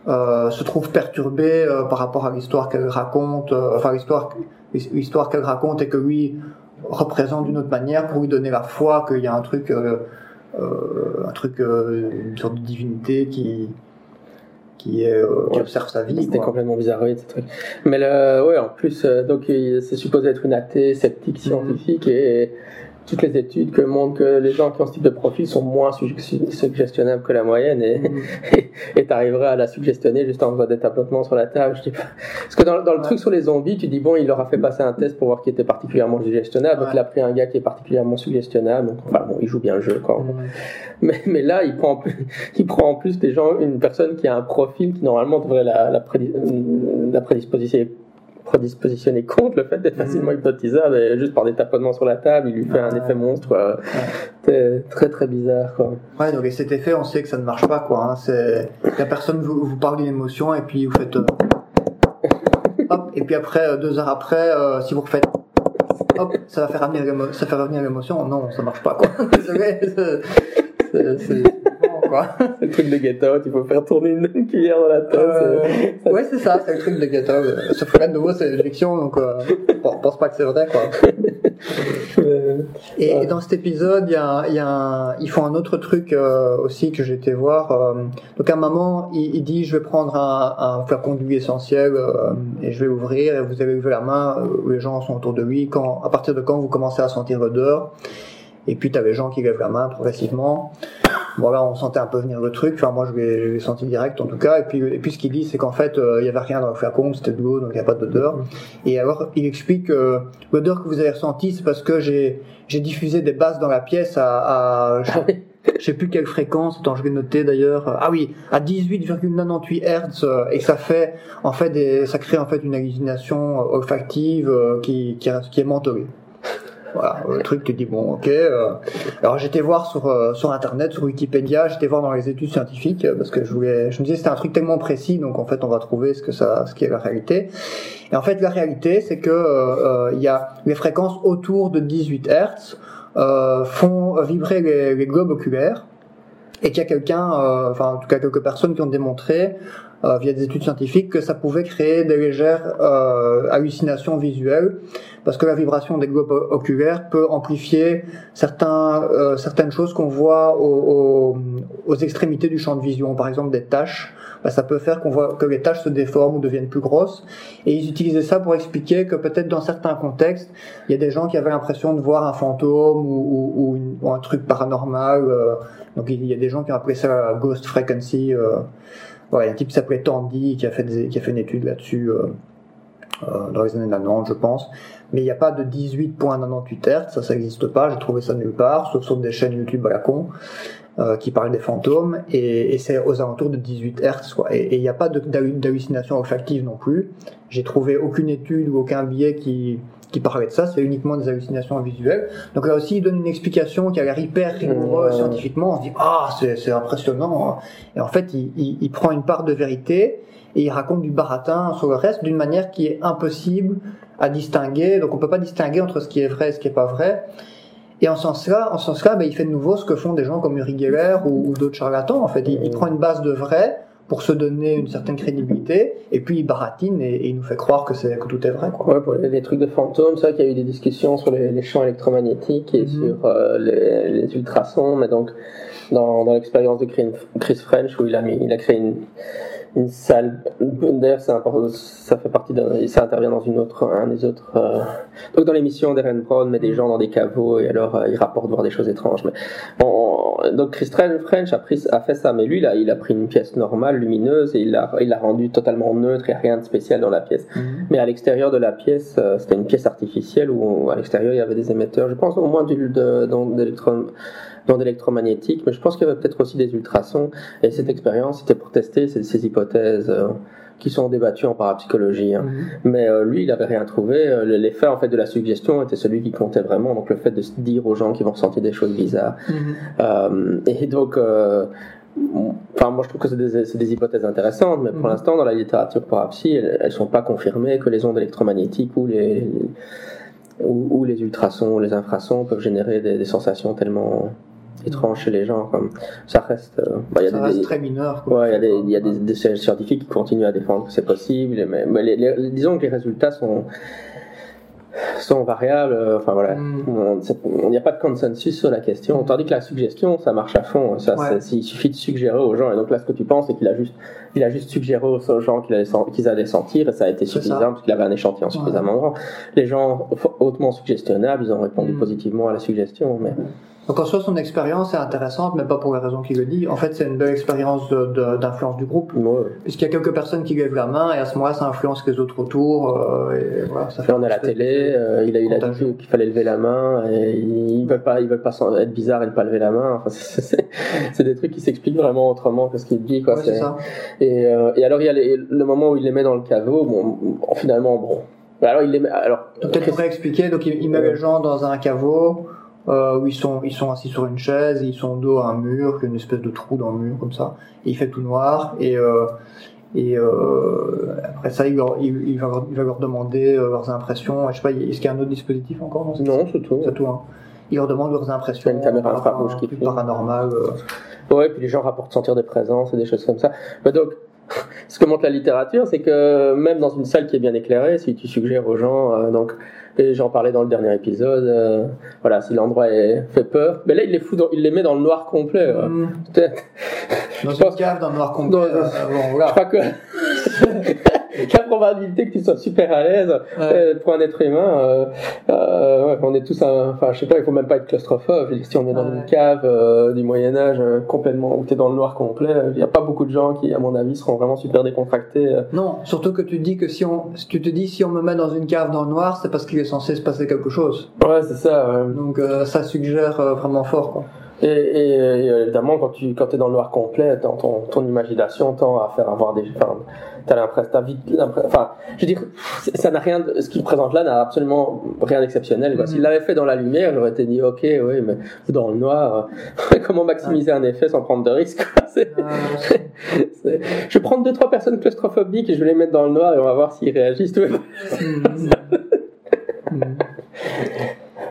euh, se trouve perturbée euh, par rapport à l'histoire qu'elle raconte, euh, enfin l'histoire l'histoire qu'elle raconte et que lui représente d'une autre manière pour lui donner la foi qu'il y a un truc euh, un truc, euh, une sorte de divinité qui qui, euh, qui observe sa vie. C'était complètement bizarre, oui, ce truc. Mais le, ouais, en plus, donc c'est supposé être une athée sceptique scientifique et toutes les études que montrent que les gens qui ont ce type de profil sont moins suggestionnables que la moyenne et mm. et t'arriverais à la suggestionner juste en faisant des tapotements sur la table. Je dis pas. Parce que dans, dans le truc sur les zombies, tu dis bon, il leur a fait passer un test pour voir qui était particulièrement suggestionnable. Donc il a pris un gars qui est particulièrement suggestionnable. Donc enfin bon, il joue bien le jeu quoi. Mais, mais là, il prend en plus, il prend en plus des gens, une personne qui a un profil qui normalement devrait la, la, la prédisposition prédispositionné contre le fait d'être facilement mm. hypnotisable juste par des taponnements sur la table, il lui fait un effet monstre. Ouais. Très très bizarre quoi. Ouais, donc et cet effet, on sait que ça ne marche pas quoi. Hein. C'est la personne vous, vous parle d'une émotion et puis vous faites euh, hop et puis après euh, deux heures après, euh, si vous refaites hop, ça va faire revenir ça fait revenir l'émotion. Non, ça marche pas quoi. c'est le truc de Out, il faut faire tourner une, cuillère dans la tasse. Euh, ouais, c'est ça, c'est le truc de Get Out. Sauf que là, de nouveau, c'est une fiction, donc euh, bon, pense pas que c'est vrai, quoi. et, dans cet épisode, il y a, y a un, ils font un autre truc euh, aussi que j'ai été voir. Euh, donc à un moment, il, il, dit, je vais prendre un, un flacon d'huile essentielle euh, et je vais ouvrir, et vous avez levé la main, les gens sont autour de lui. Quand, à partir de quand vous commencez à sentir l'odeur et puis tu as les gens qui lèvent la main progressivement. Bon là on sentait un peu venir le truc, enfin moi je l'ai senti direct en tout cas, et puis, et puis ce qu'il dit c'est qu'en fait euh, il y avait rien dans le flacon, c'était de l'eau donc il n'y a pas d'odeur. Et alors il explique que l'odeur que vous avez ressentie c'est parce que j'ai j'ai diffusé des basses dans la pièce à, à je sais plus quelle fréquence, attends je vais noter d'ailleurs, ah oui, à 18,98 Hz euh, et ça fait en fait des, ça crée en fait une hallucination olfactive euh, qui, qui, qui est mentolée. Voilà, le truc, tu dis bon, ok. euh. Alors j'étais voir sur euh, sur internet, sur Wikipédia, j'étais voir dans les études scientifiques euh, parce que je voulais, je me disais c'était un truc tellement précis, donc en fait on va trouver ce que ça, ce qui est la réalité. Et en fait la réalité, c'est que il y a les fréquences autour de 18 Hertz euh, font vibrer les, les globes oculaires et qu'il y a quelqu'un, euh, enfin en tout cas quelques personnes qui ont démontré euh, via des études scientifiques que ça pouvait créer des légères euh, hallucinations visuelles parce que la vibration des globes oculaires peut amplifier certains, euh, certaines choses qu'on voit aux, extrémités du champ de vision, par exemple des taches. Bah, ça peut faire qu'on voit que les taches se déforment ou deviennent plus grosses. Et ils utilisaient ça pour expliquer que peut-être dans certains contextes, il y a des gens qui avaient l'impression de voir un fantôme ou, ou, ou, un truc paranormal. euh, donc il y a des gens qui ont appelé ça ghost frequency. Euh, il y a un type qui s'appelait Tandy qui a fait, une étude là-dessus euh, euh, dans les années 90, je pense. Mais il n'y a pas de 18.98 Hz, ça, ça n'existe pas. J'ai trouvé ça nulle part, sauf sur des chaînes YouTube à la con euh, qui parlent des fantômes, et, c'est aux alentours de 18 Hz. Et il n'y a pas d'hallucination olfactive non plus. J'ai trouvé aucune étude ou aucun billet qui qui parlait de ça, c'est uniquement des hallucinations visuelles. Donc là aussi, il donne une explication qui a l'air hyper rigoureuse scientifiquement. On se dit ah c'est c'est impressionnant. hein. Et en fait, il, il, il prend une part de vérité et il raconte du baratin sur le reste d'une manière qui est impossible à distinguer. Donc on peut pas distinguer entre ce qui est vrai et ce qui est pas vrai. Et en ce sens-là, en ce sens-là, ben, il fait de nouveau ce que font des gens comme Uri Geller ou, ou d'autres charlatans. En fait, il, il prend une base de vrai pour se donner une certaine crédibilité, et puis il baratine et, et il nous fait croire que c'est que tout est vrai. Quoi. Ouais, pour les, les trucs de fantômes, c'est vrai qu'il y a eu des discussions sur les, les champs électromagnétiques et Mhm. sur euh, les, les ultrasons, mais donc dans, dans l'expérience de Chris French où il a mis, il a créé une, une salle. D'ailleurs, ça fait partie d'un, ça intervient dans une autre, un des autres. euh, donc dans l'émission d'Eren Brown, met des gens dans des caveaux et alors euh, il rapporte voir des choses étranges. Mais on- donc Chris French a, pris, a fait ça, mais lui, là, il a pris une pièce normale, lumineuse, et il l'a, il rendue totalement neutre, il n'y a rien de spécial dans la pièce. Mais à l'extérieur de la pièce, euh, c'était une pièce artificielle où à l'extérieur il y avait des émetteurs, je pense au moins du- de- mais je pense qu'il y avait peut-être aussi des ultrasons. Et cette expérience, c'était pour tester ces, ces hypothèses euh, qui sont débattues en parapsychologie. hein. Mais euh, lui, il n'avait rien trouvé. Euh, L'effet en fait de la suggestion était celui qui comptait vraiment. Donc le fait de dire aux gens qui vont ressentir des choses bizarres. Euh, et donc, euh, enfin, moi je trouve que c'est des, hypothèses intéressantes, mais pour Mhm. l'instant, dans la littérature parapsy, elles, elles sont pas confirmées que les ondes électromagnétiques ou les, les- ou, ou les ultrasons, les infrasons peuvent générer des, des sensations tellement étranges chez les gens. Comme ça reste. euh, bah, il y a Ça des- reste des- très mineur. quoi. Ouais, il y a des, il y a des, des scientifiques qui continuent à défendre que c'est possible, mais, mais les- les- disons que les résultats sont sont variables. euh, Enfin voilà, Mm. on n'y a pas de consensus sur la question. Tandis que la suggestion, ça marche à fond. Ça, Ouais. il suffit de suggérer aux gens. Et donc là, ce que tu penses, c'est qu'il a juste, il a juste suggéré aux gens qu'ils allaient, sentir, et ça a été suffisant parce qu'il avait un échantillon Ouais. suffisamment grand. Les gens hautement suggestionnables, ils ont répondu Mm. positivement à la suggestion, mais Donc en soi, son expérience est intéressante, mais pas pour la raison qu'il le dit. En fait, c'est une belle expérience d'influence du groupe, ouais. puisqu'il y a quelques personnes qui lèvent la main, et à ce moment-là, ça influence les autres autour. euh, et voilà, ça Puis on a la télé, de- euh, il a eu la dit qu'il fallait lever la main, et ils veulent pas, ils veulent pas être bizarres et ne pas lever la main. Enfin, c'est- des trucs qui s'expliquent vraiment autrement que ce qu'il dit, quoi. Ouais, ça. Et, euh, et alors il y a les- le moment où il les met dans le caveau, bon, finalement, bon. Alors il les met, alors. Peut-être pourrait expliquer. Donc, il, il met les gens dans un caveau euh, où ils sont, ils sont assis sur une chaise, ils sont dos à un mur, il y a une espèce de trou dans le mur comme ça. Et il fait tout noir et euh, et euh, après ça, il, leur- il, il va, leur, il va leur demander euh, leurs impressions. Je sais pas, est-ce qu'il y a un autre dispositif encore dans cette Non, c'est tout. C'est tout. Hein. Il leur demande leurs impressions. Il y a une caméra infrarouge qui filme. paranormal. euh. Ouais, puis les gens rapportent sentir des présences et des choses comme ça. Mais donc, ce que montre la littérature, c'est que même dans une salle qui est bien éclairée, si tu suggères aux gens, euh, donc, et j'en parlais dans le dernier épisode, euh, voilà, si l'endroit est- fait peur, mais là il les fout, dans- il les met dans le noir complet. euh. Peut-être- Dans Je une cave, dans le noir complet. Dans- euh, bon, Je voilà. crois que probabilité que tu sois super à l'aise Ouais. euh, pour un être humain, euh, euh, ouais, on est tous, un- enfin, je sais pas, il faut même pas être claustrophobe. Si on est dans une cave du Moyen Âge complètement où t'es dans le noir complet, il n'y a pas beaucoup de gens qui, à mon avis, seront vraiment super décontractés. Non, surtout que tu dis que si on, tu te dis si on me met dans une cave dans le noir, c'est parce qu'il est censé se passer quelque chose. Ouais, c'est ça. ouais. Donc euh, ça suggère euh, vraiment fort. Quoi. Et, et, évidemment, quand tu quand es dans le noir complet, dans ton, ton imagination tend à faire avoir des. Enfin, t'as l'impression, Enfin, je veux dire, ça n'a rien. De, ce qu'il présente là n'a absolument rien d'exceptionnel. S'il l'avait fait dans la lumière, j'aurais été dit, ok, oui, mais dans le noir, comment maximiser un effet sans prendre de risques Je vais prendre deux trois personnes claustrophobiques et je vais les mettre dans le noir et on va voir s'ils réagissent.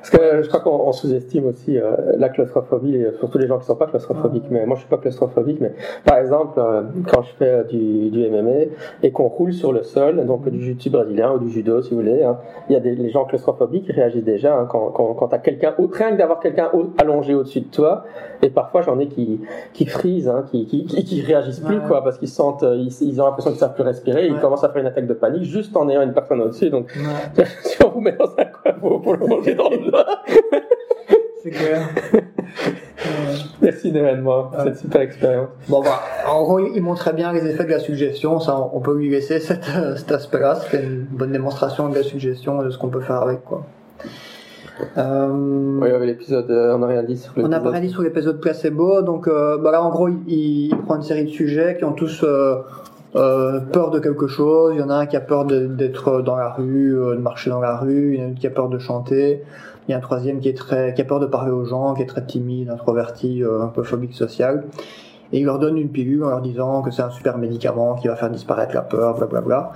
Parce que je crois qu'on sous-estime aussi euh, la claustrophobie, surtout les gens qui sont pas claustrophobiques. Mais moi, je suis pas claustrophobique, mais par exemple, euh, quand je fais euh, du, du MMA et qu'on roule sur le sol, donc du jiu-jitsu brésilien ou du judo, si vous voulez, hein, il y a des les gens claustrophobiques qui réagissent déjà hein, quand, quand, quand tu as quelqu'un, rien que d'avoir quelqu'un allongé au-dessus de toi. Et parfois, j'en ai qui, qui frisent, hein, qui, qui, qui, réagissent plus, quoi, parce qu'ils sentent, ils, ils ont l'impression qu'ils savent plus respirer, ils commencent à faire une attaque de panique juste en ayant une personne au-dessus. Donc, si on vous met dans un coin pour le manger dans le C'est clair. Merci d'événement, ouais. cette super expérience. Bon, bah, en gros, il montrait bien les effets de la suggestion. Ça, on peut lui laisser cet, cet aspect-là. C'était une bonne démonstration de la suggestion et de ce qu'on peut faire avec, quoi. Euh, oui, il y avait l'épisode, euh, on n'a rien dit sur l'épisode. On n'a rien dit sur l'épisode placebo. Donc, euh, bah là, en gros, il, il, prend une série de sujets qui ont tous euh, euh, peur de quelque chose. Il y en a un qui a peur d'être dans la rue, de marcher dans la rue. Il y en a un qui a peur de chanter. Il y a un troisième qui est très, qui a peur de parler aux gens, qui est très timide, introverti, euh, un peu phobique social. Et il leur donne une pilule en leur disant que c'est un super médicament qui va faire disparaître la peur, blablabla.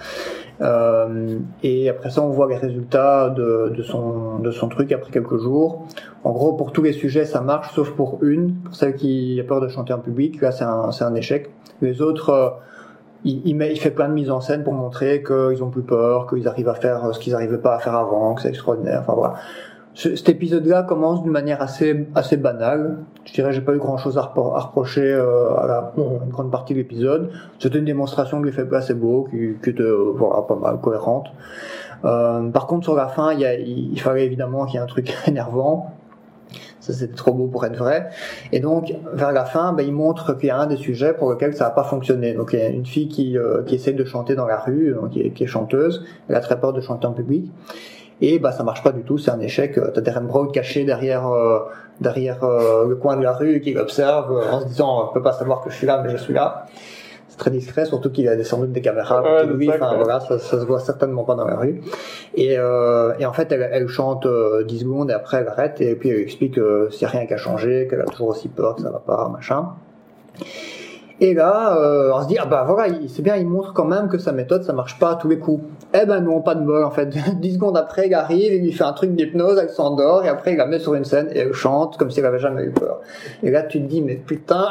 Euh, et après ça, on voit les résultats de, de, son, de son truc après quelques jours. En gros, pour tous les sujets, ça marche, sauf pour une, pour celle qui a peur de chanter en public. Là, c'est un, c'est un échec. Les autres, euh, il, il, met, il, fait plein de mises en scène pour montrer qu'ils ont plus peur, qu'ils arrivent à faire ce qu'ils n'arrivaient pas à faire avant, que c'est extraordinaire. Enfin voilà cet épisode-là commence d'une manière assez assez banale. Je dirais, j'ai pas eu grand-chose à, reprocher euh, à, la, une grande partie de l'épisode. C'était une démonstration que l'effet placebo, qui, qui était euh, voilà, pas mal cohérente. Euh, par contre, sur la fin, il, fallait évidemment qu'il y ait un truc énervant. Ça, c'était trop beau pour être vrai. Et donc, vers la fin, ben, il montre qu'il y a un des sujets pour lequel ça n'a pas fonctionné. Donc, il y a une fille qui, euh, qui essaie de chanter dans la rue, donc, qui, qui est chanteuse. Elle a très peur de chanter en public et bah ça marche pas du tout, c'est un échec. T'as Darren Brown caché derrière euh, derrière euh, le coin de la rue qui l'observe euh, en se disant on peut pas savoir que je suis là mais je suis là. C'est très discret, surtout qu'il a sans doute des caméras ouais, lui. Enfin voilà, ça, ça, se voit certainement pas dans la rue. Et, euh, et en fait, elle, elle chante 10 secondes et après elle arrête et puis elle explique qu'il n'y a rien qui a changé, qu'elle a toujours aussi peur, que ça va pas, machin. Et là, euh, on se dit, ah bah voilà, c'est bien, il montre quand même que sa méthode, ça marche pas à tous les coups. Eh ben non, pas de bol en fait. Dix secondes après, il arrive, il lui fait un truc d'hypnose, elle s'endort, et après il la met sur une scène et elle chante comme si elle avait jamais eu peur. Et là, tu te dis, mais putain,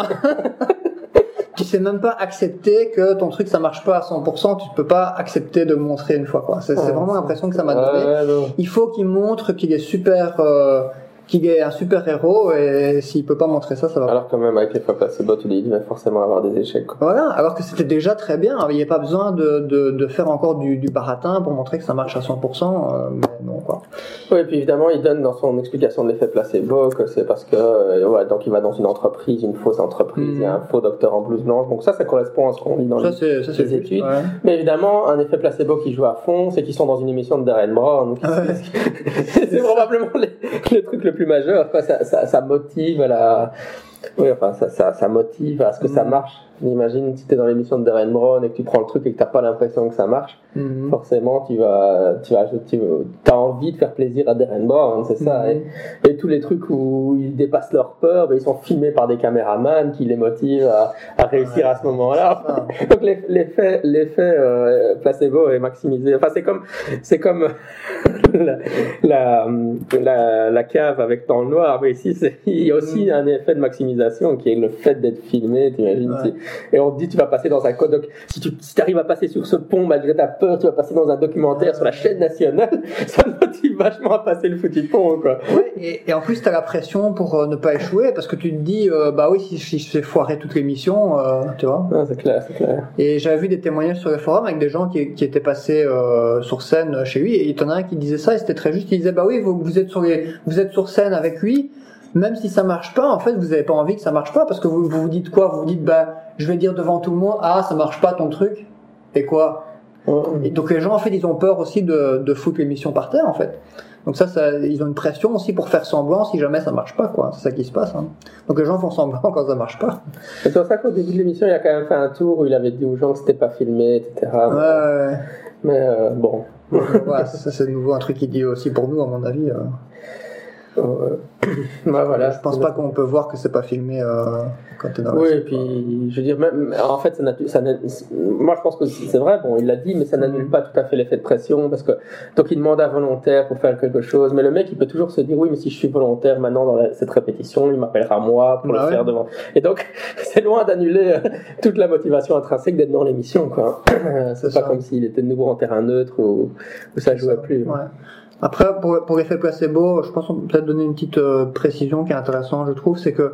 tu sais même pas accepter que ton truc ça marche pas à 100%, tu peux pas accepter de montrer une fois quoi. C'est vraiment l'impression que ça m'a donné. il faut qu'il montre qu'il est super... Euh, qu'il est un super héros et s'il peut pas montrer ça, ça va. Alors quand même avec les fois placebo, tu dis il va forcément avoir des échecs. Quoi. Voilà, alors que c'était déjà très bien. Il n'y a pas besoin de, de, de faire encore du, du, baratin pour montrer que ça marche à 100%. Euh, mais non quoi. Oui, et puis évidemment, il donne dans son explication de l'effet placebo que c'est parce que euh, ouais, donc il va dans une entreprise, une fausse entreprise, il y a un faux docteur en blouse blanche. Donc ça, ça correspond à ce qu'on lit dans ça, les, ça, les études. Ouais. Mais évidemment, un effet placebo qui joue à fond, c'est qu'ils sont dans une émission de Darren Brown. Ouais. c'est probablement le truc le plus majeur. Quoi. Ça, ça, ça motive la, oui, enfin, ça, ça, ça motive à ce que ça marche. Imagine si tu es dans l'émission de Darren Brown et que tu prends le truc et que t'as pas l'impression que ça marche, mmh. forcément tu vas, tu vas, tu as envie de faire plaisir à Darren Brown, c'est ça. Mmh. Et, et, tous les trucs où ils dépassent leur peur, ben, ils sont filmés par des caméramans qui les motivent à, à réussir ouais. à ce moment-là. Donc l'effet, l'effet euh, placebo est maximisé. Enfin, c'est comme, c'est comme la, la, la, la, cave avec dans le noir. Mais ici, il y a aussi un effet de maximisation qui est le fait d'être filmé, t'imagines. Ouais. Et on te dit, tu vas passer dans un code. Si tu si arrives à passer sur ce pont malgré ta peur, tu vas passer dans un documentaire sur la chaîne nationale. Ça te motive vachement à passer le foutu pont, quoi. Ouais, et, et en plus, tu as la pression pour euh, ne pas échouer parce que tu te dis, euh, bah oui, si, si je fais foirer toutes les missions, euh, tu vois. Ah, c'est clair, c'est clair. Et j'avais vu des témoignages sur les forums avec des gens qui, qui étaient passés euh, sur scène chez lui et il y en a un qui disait ça et c'était très juste. Il disait, bah oui, vous, vous êtes sur les, vous êtes sur scène avec lui même si ça marche pas, en fait, vous avez pas envie que ça marche pas parce que vous vous, vous dites quoi? Vous vous dites, bah, je vais dire devant tout le monde, ah, ça marche pas ton truc. Et quoi? Et donc les gens en fait ils ont peur aussi de, de foutre l'émission par terre en fait. Donc ça, ça, ils ont une pression aussi pour faire semblant si jamais ça marche pas, quoi. C'est ça qui se passe. Hein. Donc les gens font semblant quand ça marche pas. C'est pour ça qu'au début de l'émission, il a quand même fait un tour où il avait dit aux gens que c'était pas filmé, etc. Ouais, ouais. Mais euh, bon. ouais, ça c'est de nouveau un truc qu'il dit aussi pour nous, à mon avis. Euh. Euh, bah, voilà, je pense pas qu'on peut voir que c'est pas filmé euh, quand t'es dans Oui, et puis je veux dire, même, en fait, ça, ça moi je pense que c'est vrai, bon, il l'a dit, mais ça n'annule pas tout à fait l'effet de pression parce que donc il demande un volontaire pour faire quelque chose, mais le mec il peut toujours se dire oui, mais si je suis volontaire maintenant dans cette répétition, il m'appellera moi pour le bah faire devant. Et donc c'est loin d'annuler euh, toute la motivation intrinsèque d'être dans l'émission, quoi. c'est pas comme s'il était de nouveau en terrain neutre ou, ça jouait plus. Ouais. Après, pour, pour l'effet placebo, je pense qu'on peut peut-être donner une petite euh, précision qui est intéressante, je trouve, c'est que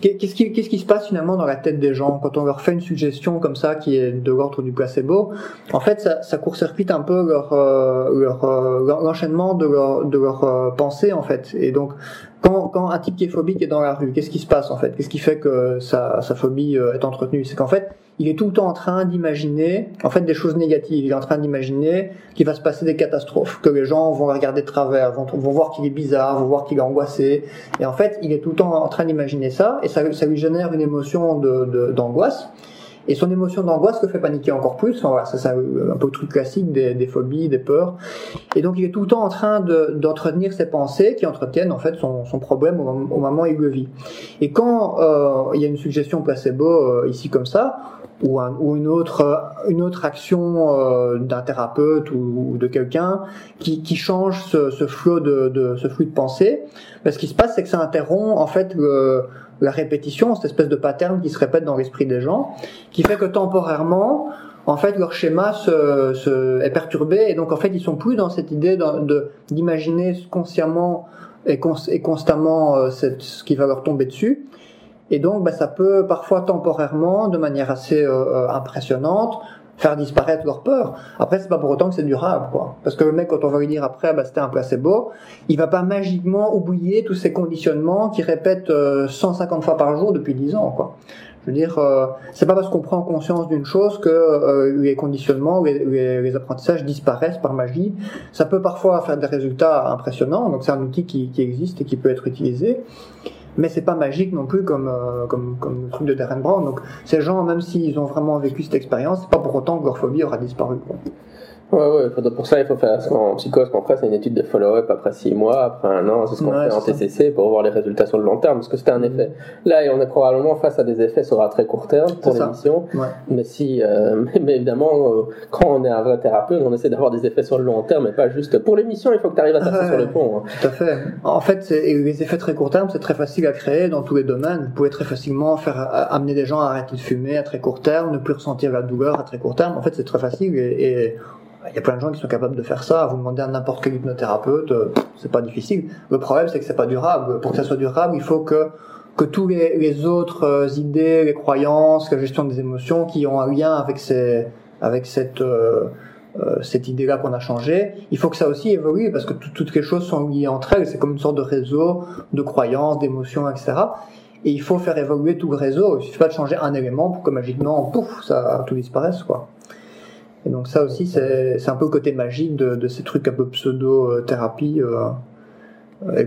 Qu'est-ce qui, qu'est-ce qui se passe finalement dans la tête des gens? Quand on leur fait une suggestion comme ça qui est de l'ordre du placebo En fait, ça, ça court-circuite un peu leur, euh, leur, euh, l'enchaînement de leur, de leur euh, pensée en fait. Et donc, quand, quand un type qui est phobique est dans la rue, qu'est-ce qui se passe en fait? Qu'est-ce qui fait que sa, sa phobie est entretenue? C'est qu'en fait, il est tout le temps en train d'imaginer, en fait, des choses négatives. Il est en train d'imaginer qu'il va se passer des catastrophes, que les gens vont regarder de travers, vont, voir qu'il est bizarre, vont voir qu'il est angoissé. Et en fait, il est tout le temps en train d'imaginer ça, et ça, lui génère une émotion de, d'angoisse. Et son émotion d'angoisse le fait paniquer encore plus. Enfin, voilà, c'est un peu le truc classique des, phobies, des peurs. Et donc il est tout le temps en train de, d'entretenir ses pensées qui entretiennent en fait son, son problème au, au, moment où il le vit. Et quand euh, il y a une suggestion placebo euh, ici comme ça, ou, un, ou une autre une autre action euh, d'un thérapeute ou, ou de quelqu'un qui, qui change ce, ce flot de, de ce flux de pensée, ben, ce qui se passe c'est que ça interrompt en fait le, la répétition, cette espèce de pattern qui se répète dans l'esprit des gens, qui fait que temporairement en fait leur schéma se, se, est perturbé et donc en fait ils sont plus dans cette idée de d'imaginer consciemment et, cons, et constamment euh, ce qui va leur tomber dessus et donc, bah, ça peut parfois temporairement, de manière assez euh, euh, impressionnante, faire disparaître leur peur. Après, c'est pas pour autant que c'est durable, quoi. Parce que le mec, quand on va lui dire après, bah, c'était un placebo, il va pas magiquement oublier tous ces conditionnements qu'il répète 150 euh, fois par jour depuis 10 ans, quoi. Je veux dire, euh, c'est pas parce qu'on prend conscience d'une chose que euh, les conditionnements, les, les, les, apprentissages disparaissent par magie. Ça peut parfois faire des résultats impressionnants. Donc c'est un outil qui, qui existe et qui peut être utilisé mais c'est pas magique non plus comme, euh, comme, comme le truc de Darren Brown. Donc ces gens, même s'ils ont vraiment vécu cette expérience, c'est pas pour autant que leur phobie aura disparu. Ouais, ouais, pour ça, il faut faire en psychose qu'on c'est une étude de follow-up après 6 mois, après un an, c'est ce qu'on fait en TCC pour voir les résultats sur le long terme, parce que c'était un effet. Là, on est probablement face à des effets sur un très court terme pour l'émission, ouais. mais si, euh, mais, évidemment, euh, quand on est un vrai thérapeute, on essaie d'avoir des effets sur le long terme, et pas juste pour l'émission, il faut que tu arrives à passer sur le pont. Hein. Tout à fait. En fait, les effets très court terme, c'est très facile à créer dans tous les domaines. Vous pouvez très facilement faire amener des gens à arrêter de fumer à très court terme, ne plus ressentir la douleur à très court terme. En fait, c'est très facile et, et il y a plein de gens qui sont capables de faire ça. Vous demandez à n'importe quel hypnothérapeute, euh, c'est pas difficile. Le problème, c'est que c'est pas durable. Pour que ça soit durable, il faut que que tous les, autres euh, idées, les croyances, la gestion des émotions qui ont un lien avec ces, avec cette euh, euh cette idée-là qu'on a changé, il faut que ça aussi évolue parce que toutes les choses sont liées entre elles. C'est comme une sorte de réseau de croyances, d'émotions, etc. Et il faut faire évoluer tout le réseau. Il suffit pas de changer un élément pour que magiquement, pouf, ça tout disparaisse, quoi. Et donc ça aussi, c'est un peu le côté magique de, de ces trucs un peu pseudo-thérapie euh,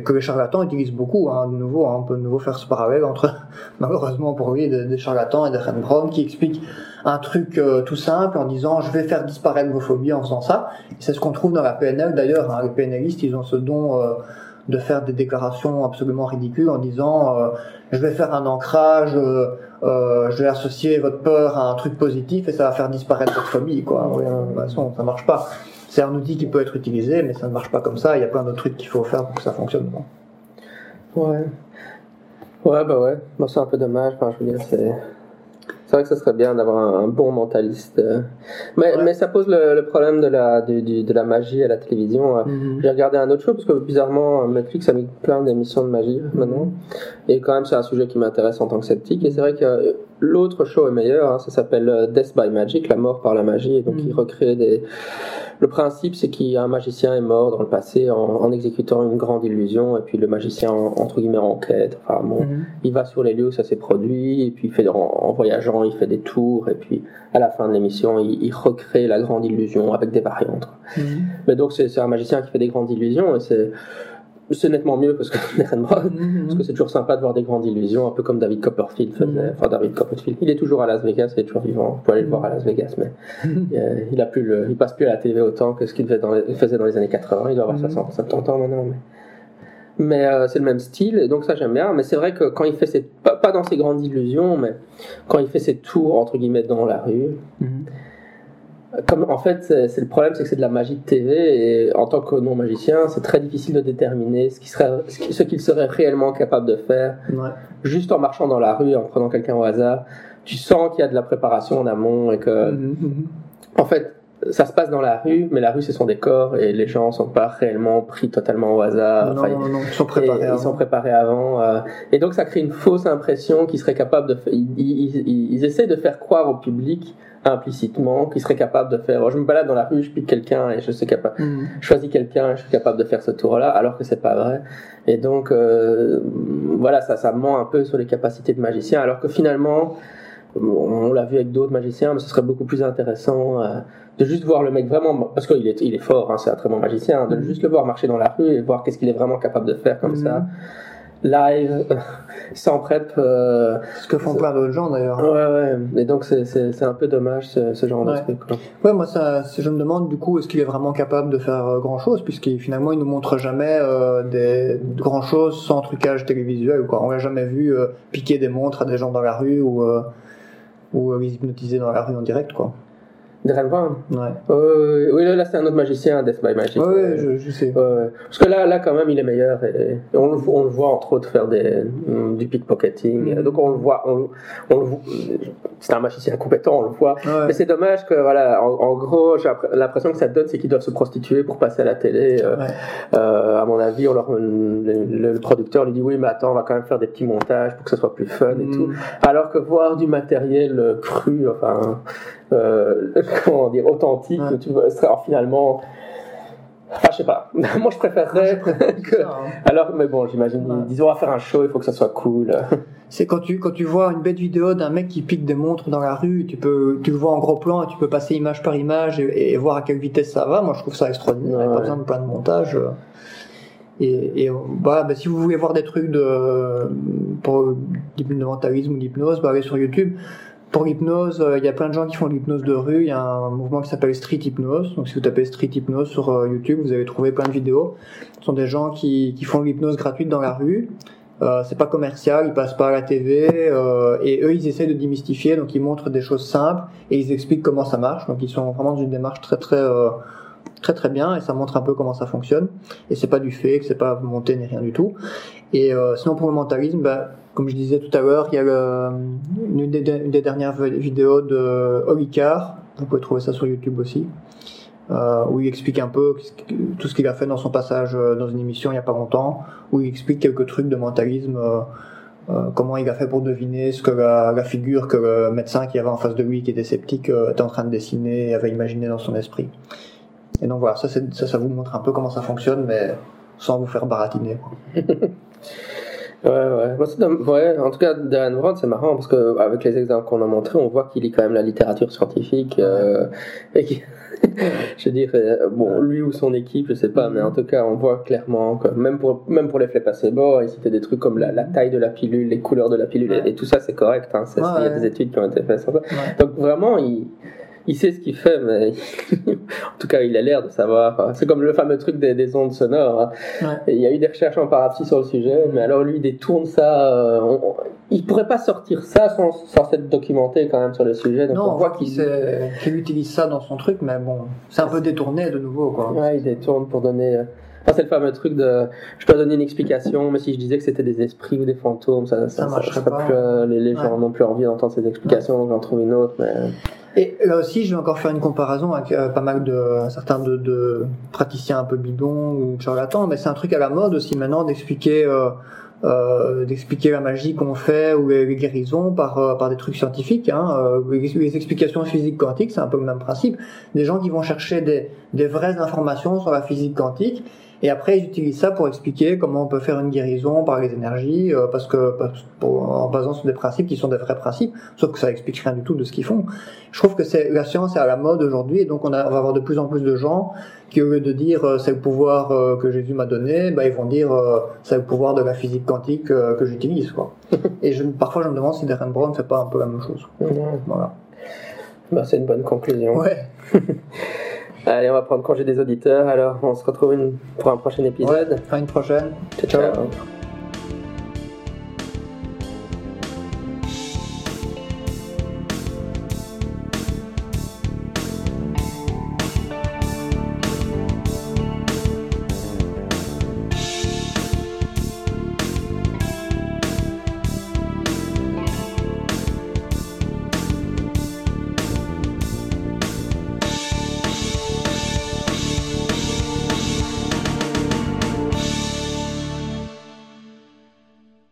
que les charlatans utilisent beaucoup. Hein, de nouveau, hein, on peut de nouveau faire ce parallèle entre, malheureusement pour lui, des, des charlatans et des Ren Brown qui expliquent un truc euh, tout simple en disant je vais faire disparaître vos phobies en faisant ça. C'est ce qu'on trouve dans la PNL d'ailleurs. Hein, les PNListes, ils ont ce don euh, de faire des déclarations absolument ridicules en disant euh, je vais faire un ancrage, euh, euh, je vais associer votre peur à un truc positif et ça va faire disparaître votre phobie quoi. Oui, de toute façon, ça marche pas. C'est un outil qui peut être utilisé, mais ça ne marche pas comme ça. Il y a plein d'autres trucs qu'il faut faire pour que ça fonctionne. Ouais. Ouais, bah ouais. Moi, c'est un peu dommage. Enfin, je veux dire, c'est c'est vrai que ce serait bien d'avoir un, un, bon mentaliste. Euh. Mais, ouais. mais ça pose le, le, problème de la, de, la magie à la télévision. Mm -hmm. J'ai regardé un autre show parce que bizarrement, Netflix a mis plein d'émissions de magie maintenant. Et quand même, c'est un sujet qui m'intéresse en tant que sceptique. Et c'est vrai que l'autre show est meilleur. Hein, ça s'appelle euh, Death by Magic, la mort par la magie. Et donc, mm il recrée des. Le principe, c'est qu'un magicien est mort dans le passé en, en, exécutant une grande illusion. Et puis le magicien, entre guillemets, enquête. Enfin, bon, il va sur les lieux où ça s'est produit. Et puis il fait en, en voyageant il fait des tours, et puis à la fin de l'émission, il, recrée la grande illusion avec des variantes. Mhm. Mais donc, c'est un magicien qui fait des grandes illusions, et c'est c'est nettement mieux parce que mhm. parce que c'est toujours sympa de voir des grandes illusions, un peu comme David Copperfield faisait. Mhm. Enfin, David Copperfield, il est toujours à Las Vegas, il est toujours vivant. On peut aller le voir à Las Vegas, mais euh, il a plus le, il passe plus à la télé autant que ce qu'il faisait dans les années 80. Il doit avoir 60, 70 ans maintenant, mais mais euh, c'est le même style, et donc ça j'aime bien. Mais c'est vrai que quand il fait ses, pas, dans ses grandes illusions, mais quand il fait ses tours entre guillemets dans la rue. Comme en fait c'est le problème, c'est que c'est de la magie de TV, et en tant que non magicien, c'est très difficile de déterminer ce qu'il serait, ce qu'il serait réellement capable de faire, juste en marchant dans la rue, en prenant quelqu'un au hasard. Tu sens qu'il y a de la préparation en amont et que, mhm, mhm. en fait, ça se passe dans la rue, mais la rue c'est son décor et les gens sont pas réellement pris totalement au hasard. Non, non, non, ils sont préparés. Avant. Ils sont préparés avant. Euh, et donc ça crée une fausse impression qu'ils seraient capables de. Ils, ils, ils, essaient de faire croire au public implicitement qu'ils seraient capables de faire. Je me balade dans la rue, je pique quelqu'un et je suis capable. Mm. Je choisis quelqu'un et je suis capable de faire ce tour-là, alors que c'est pas vrai. Et donc euh, voilà, ça, ça ment un peu sur les capacités de magicien, alors que finalement on l'a vu avec d'autres magiciens, mais ce serait beaucoup plus intéressant euh, de juste voir le mec vraiment, parce qu'il est, il est fort, hein, c'est un très bon magicien, de mm-hmm. juste le voir marcher dans la rue et voir qu'est-ce qu'il est vraiment capable de faire comme ça, mm-hmm. Live, sans prep. Euh, ce que font plein d'autres gens d'ailleurs. Ouais, ouais, et donc c'est un peu dommage ce, genre de truc. Ouais, moi ça, je me demande du coup, est-ce qu'il est vraiment capable de faire euh, grand chose, puisqu'il finalement il nous montre jamais euh, des grand chose sans trucage télévisuel, quoi. On l'a jamais vu piquer des montres à des gens dans la rue ou ou les hypnotiser dans la rue en direct, quoi. Darren Brown Ouais. oui, là, c'est un autre magicien, Death by Magic. Ouais, je, je, sais. parce que là, là, quand même, il est meilleur. Et, on, on, le voit, entre autres, faire des, du pickpocketing. Mm. Donc, on le voit. On, on c'est un magicien compétent, on le voit. Mais c'est dommage que, voilà, en, gros, j'ai l'impression que ça donne, c'est qu'ils doivent se prostituer pour passer à la télé. Euh, euh, à mon avis, on leur, le, producteur lui dit oui, mais attends, on va quand même faire des petits montages pour que ce soit plus fun et mm. tout. Alors que voir du matériel cru, enfin, euh, comment dire, authentique, tu vois, alors finalement, Enfin, je sais pas. Moi, je préférerais que. Hein. Alors, mais bon, j'imagine. Disons, à faire un show, il faut que ça soit cool. C'est quand tu quand tu vois une bête vidéo d'un mec qui pique des montres dans la rue, tu peux tu le vois en gros plan et tu peux passer image par image et, voir à quelle vitesse ça va. Moi, je trouve ça extraordinaire. Il n'y a pas besoin de plein de montage. Et, et bah, bah, si vous voulez voir des trucs de pour mentalisme ou d'hypnose, bah, allez sur YouTube pour l'hypnose, euh, il y a plein de gens qui font l'hypnose de rue. Il y a un mouvement qui s'appelle Street Hypnose. Donc, si vous tapez Street Hypnose sur euh, YouTube, vous allez trouver plein de vidéos. Ce sont des gens qui, qui font l'hypnose gratuite dans la rue. Euh, c'est pas commercial, ils passent pas à la TV euh, et eux ils essaient de démystifier, donc ils montrent des choses simples et ils expliquent comment ça marche. Donc ils sont vraiment dans une démarche très très euh, très très bien et ça montre un peu comment ça fonctionne. Et c'est pas du fake, c'est pas monté ni rien du tout. Et euh, sinon pour le mentalisme, bah, comme je disais tout à l'heure, il y a le, une, des, dernières vidéos de Olicar, vous pouvez trouver ça sur YouTube aussi, euh, où il explique un peu tout ce qu'il a fait dans son passage euh, dans une émission il n'y a pas longtemps, où il explique quelques trucs de mentalisme, euh, comment il a fait pour deviner ce que la, figure que le médecin qui avait en face de lui, qui était sceptique, était en train de dessiner et avait imaginé dans son esprit. Et donc voilà, ça, ça vous montre un peu comment ça fonctionne, mais sans vous faire baratiner. Ouais, ouais. ouais. En tout cas, Darren Brown, c'est marrant parce que avec les exemples qu'on a montrés, on voit qu'il lit quand même la littérature scientifique. Euh, et je veux dire, euh, bon, lui ou son équipe, je sais pas, mais en tout cas, on voit clairement que même pour même pour les flés placebo, il citait des trucs comme la, la, taille de la pilule, les couleurs de la pilule, et, tout ça, c'est correct. Hein, il y a des études qui ont été faites sur ça. Donc vraiment, il il sait ce qu'il fait, mais en tout cas, il a l'air de savoir. C'est comme le fameux truc des, ondes sonores. Hein. Il y a eu des recherches en parapsie sur le sujet, mais alors lui, il détourne ça. Euh, il pourrait pas sortir ça sans, sans s'être documenté quand même sur le sujet. Donc non, on voit qu'il utilise ça dans son truc, mais bon, c'est un peu détourné de nouveau. Quoi. Ouais, il détourne pour donner. Euh, c'est le fameux truc de je dois donner une explication, mais si je disais que c'était des esprits ou des fantômes, ça, ça, ça, pas. Plus, euh, les, gens n'ont plus envie d'entendre ces explications, donc j'en trouve une autre. Mais... Et là aussi, je vais encore faire une comparaison avec euh, pas mal de certains de, de, praticiens un peu bidons ou charlatans, mais c'est un truc à la mode aussi maintenant d'expliquer euh, euh, d'expliquer la magie qu'on fait ou les, guérisons par euh, par des trucs scientifiques. Hein. Euh, les, explications physiques quantiques, c'est un peu le même principe. Des gens qui vont chercher des des vraies informations sur la physique quantique Et après, ils utilisent ça pour expliquer comment on peut faire une guérison par les énergies, euh, parce que en basant sur des principes qui sont des vrais principes, sauf que ça explique rien du tout de ce qu'ils font. Je trouve que c'est la science est à la mode aujourd'hui, et donc on, a, on, va avoir de plus en plus de gens qui, au lieu de dire euh, c'est le pouvoir euh, que Jésus m'a donné, bah, ils vont dire c'est le pouvoir de la physique quantique que j'utilise. Quoi. et je, parfois, je me demande si Darren Brown fait pas un peu la même chose. Voilà. Bah, c'est une bonne conclusion. Ouais. Allez, on va prendre congé des auditeurs. Alors, on se retrouve une... pour un prochain épisode. à une prochaine. ciao. ciao.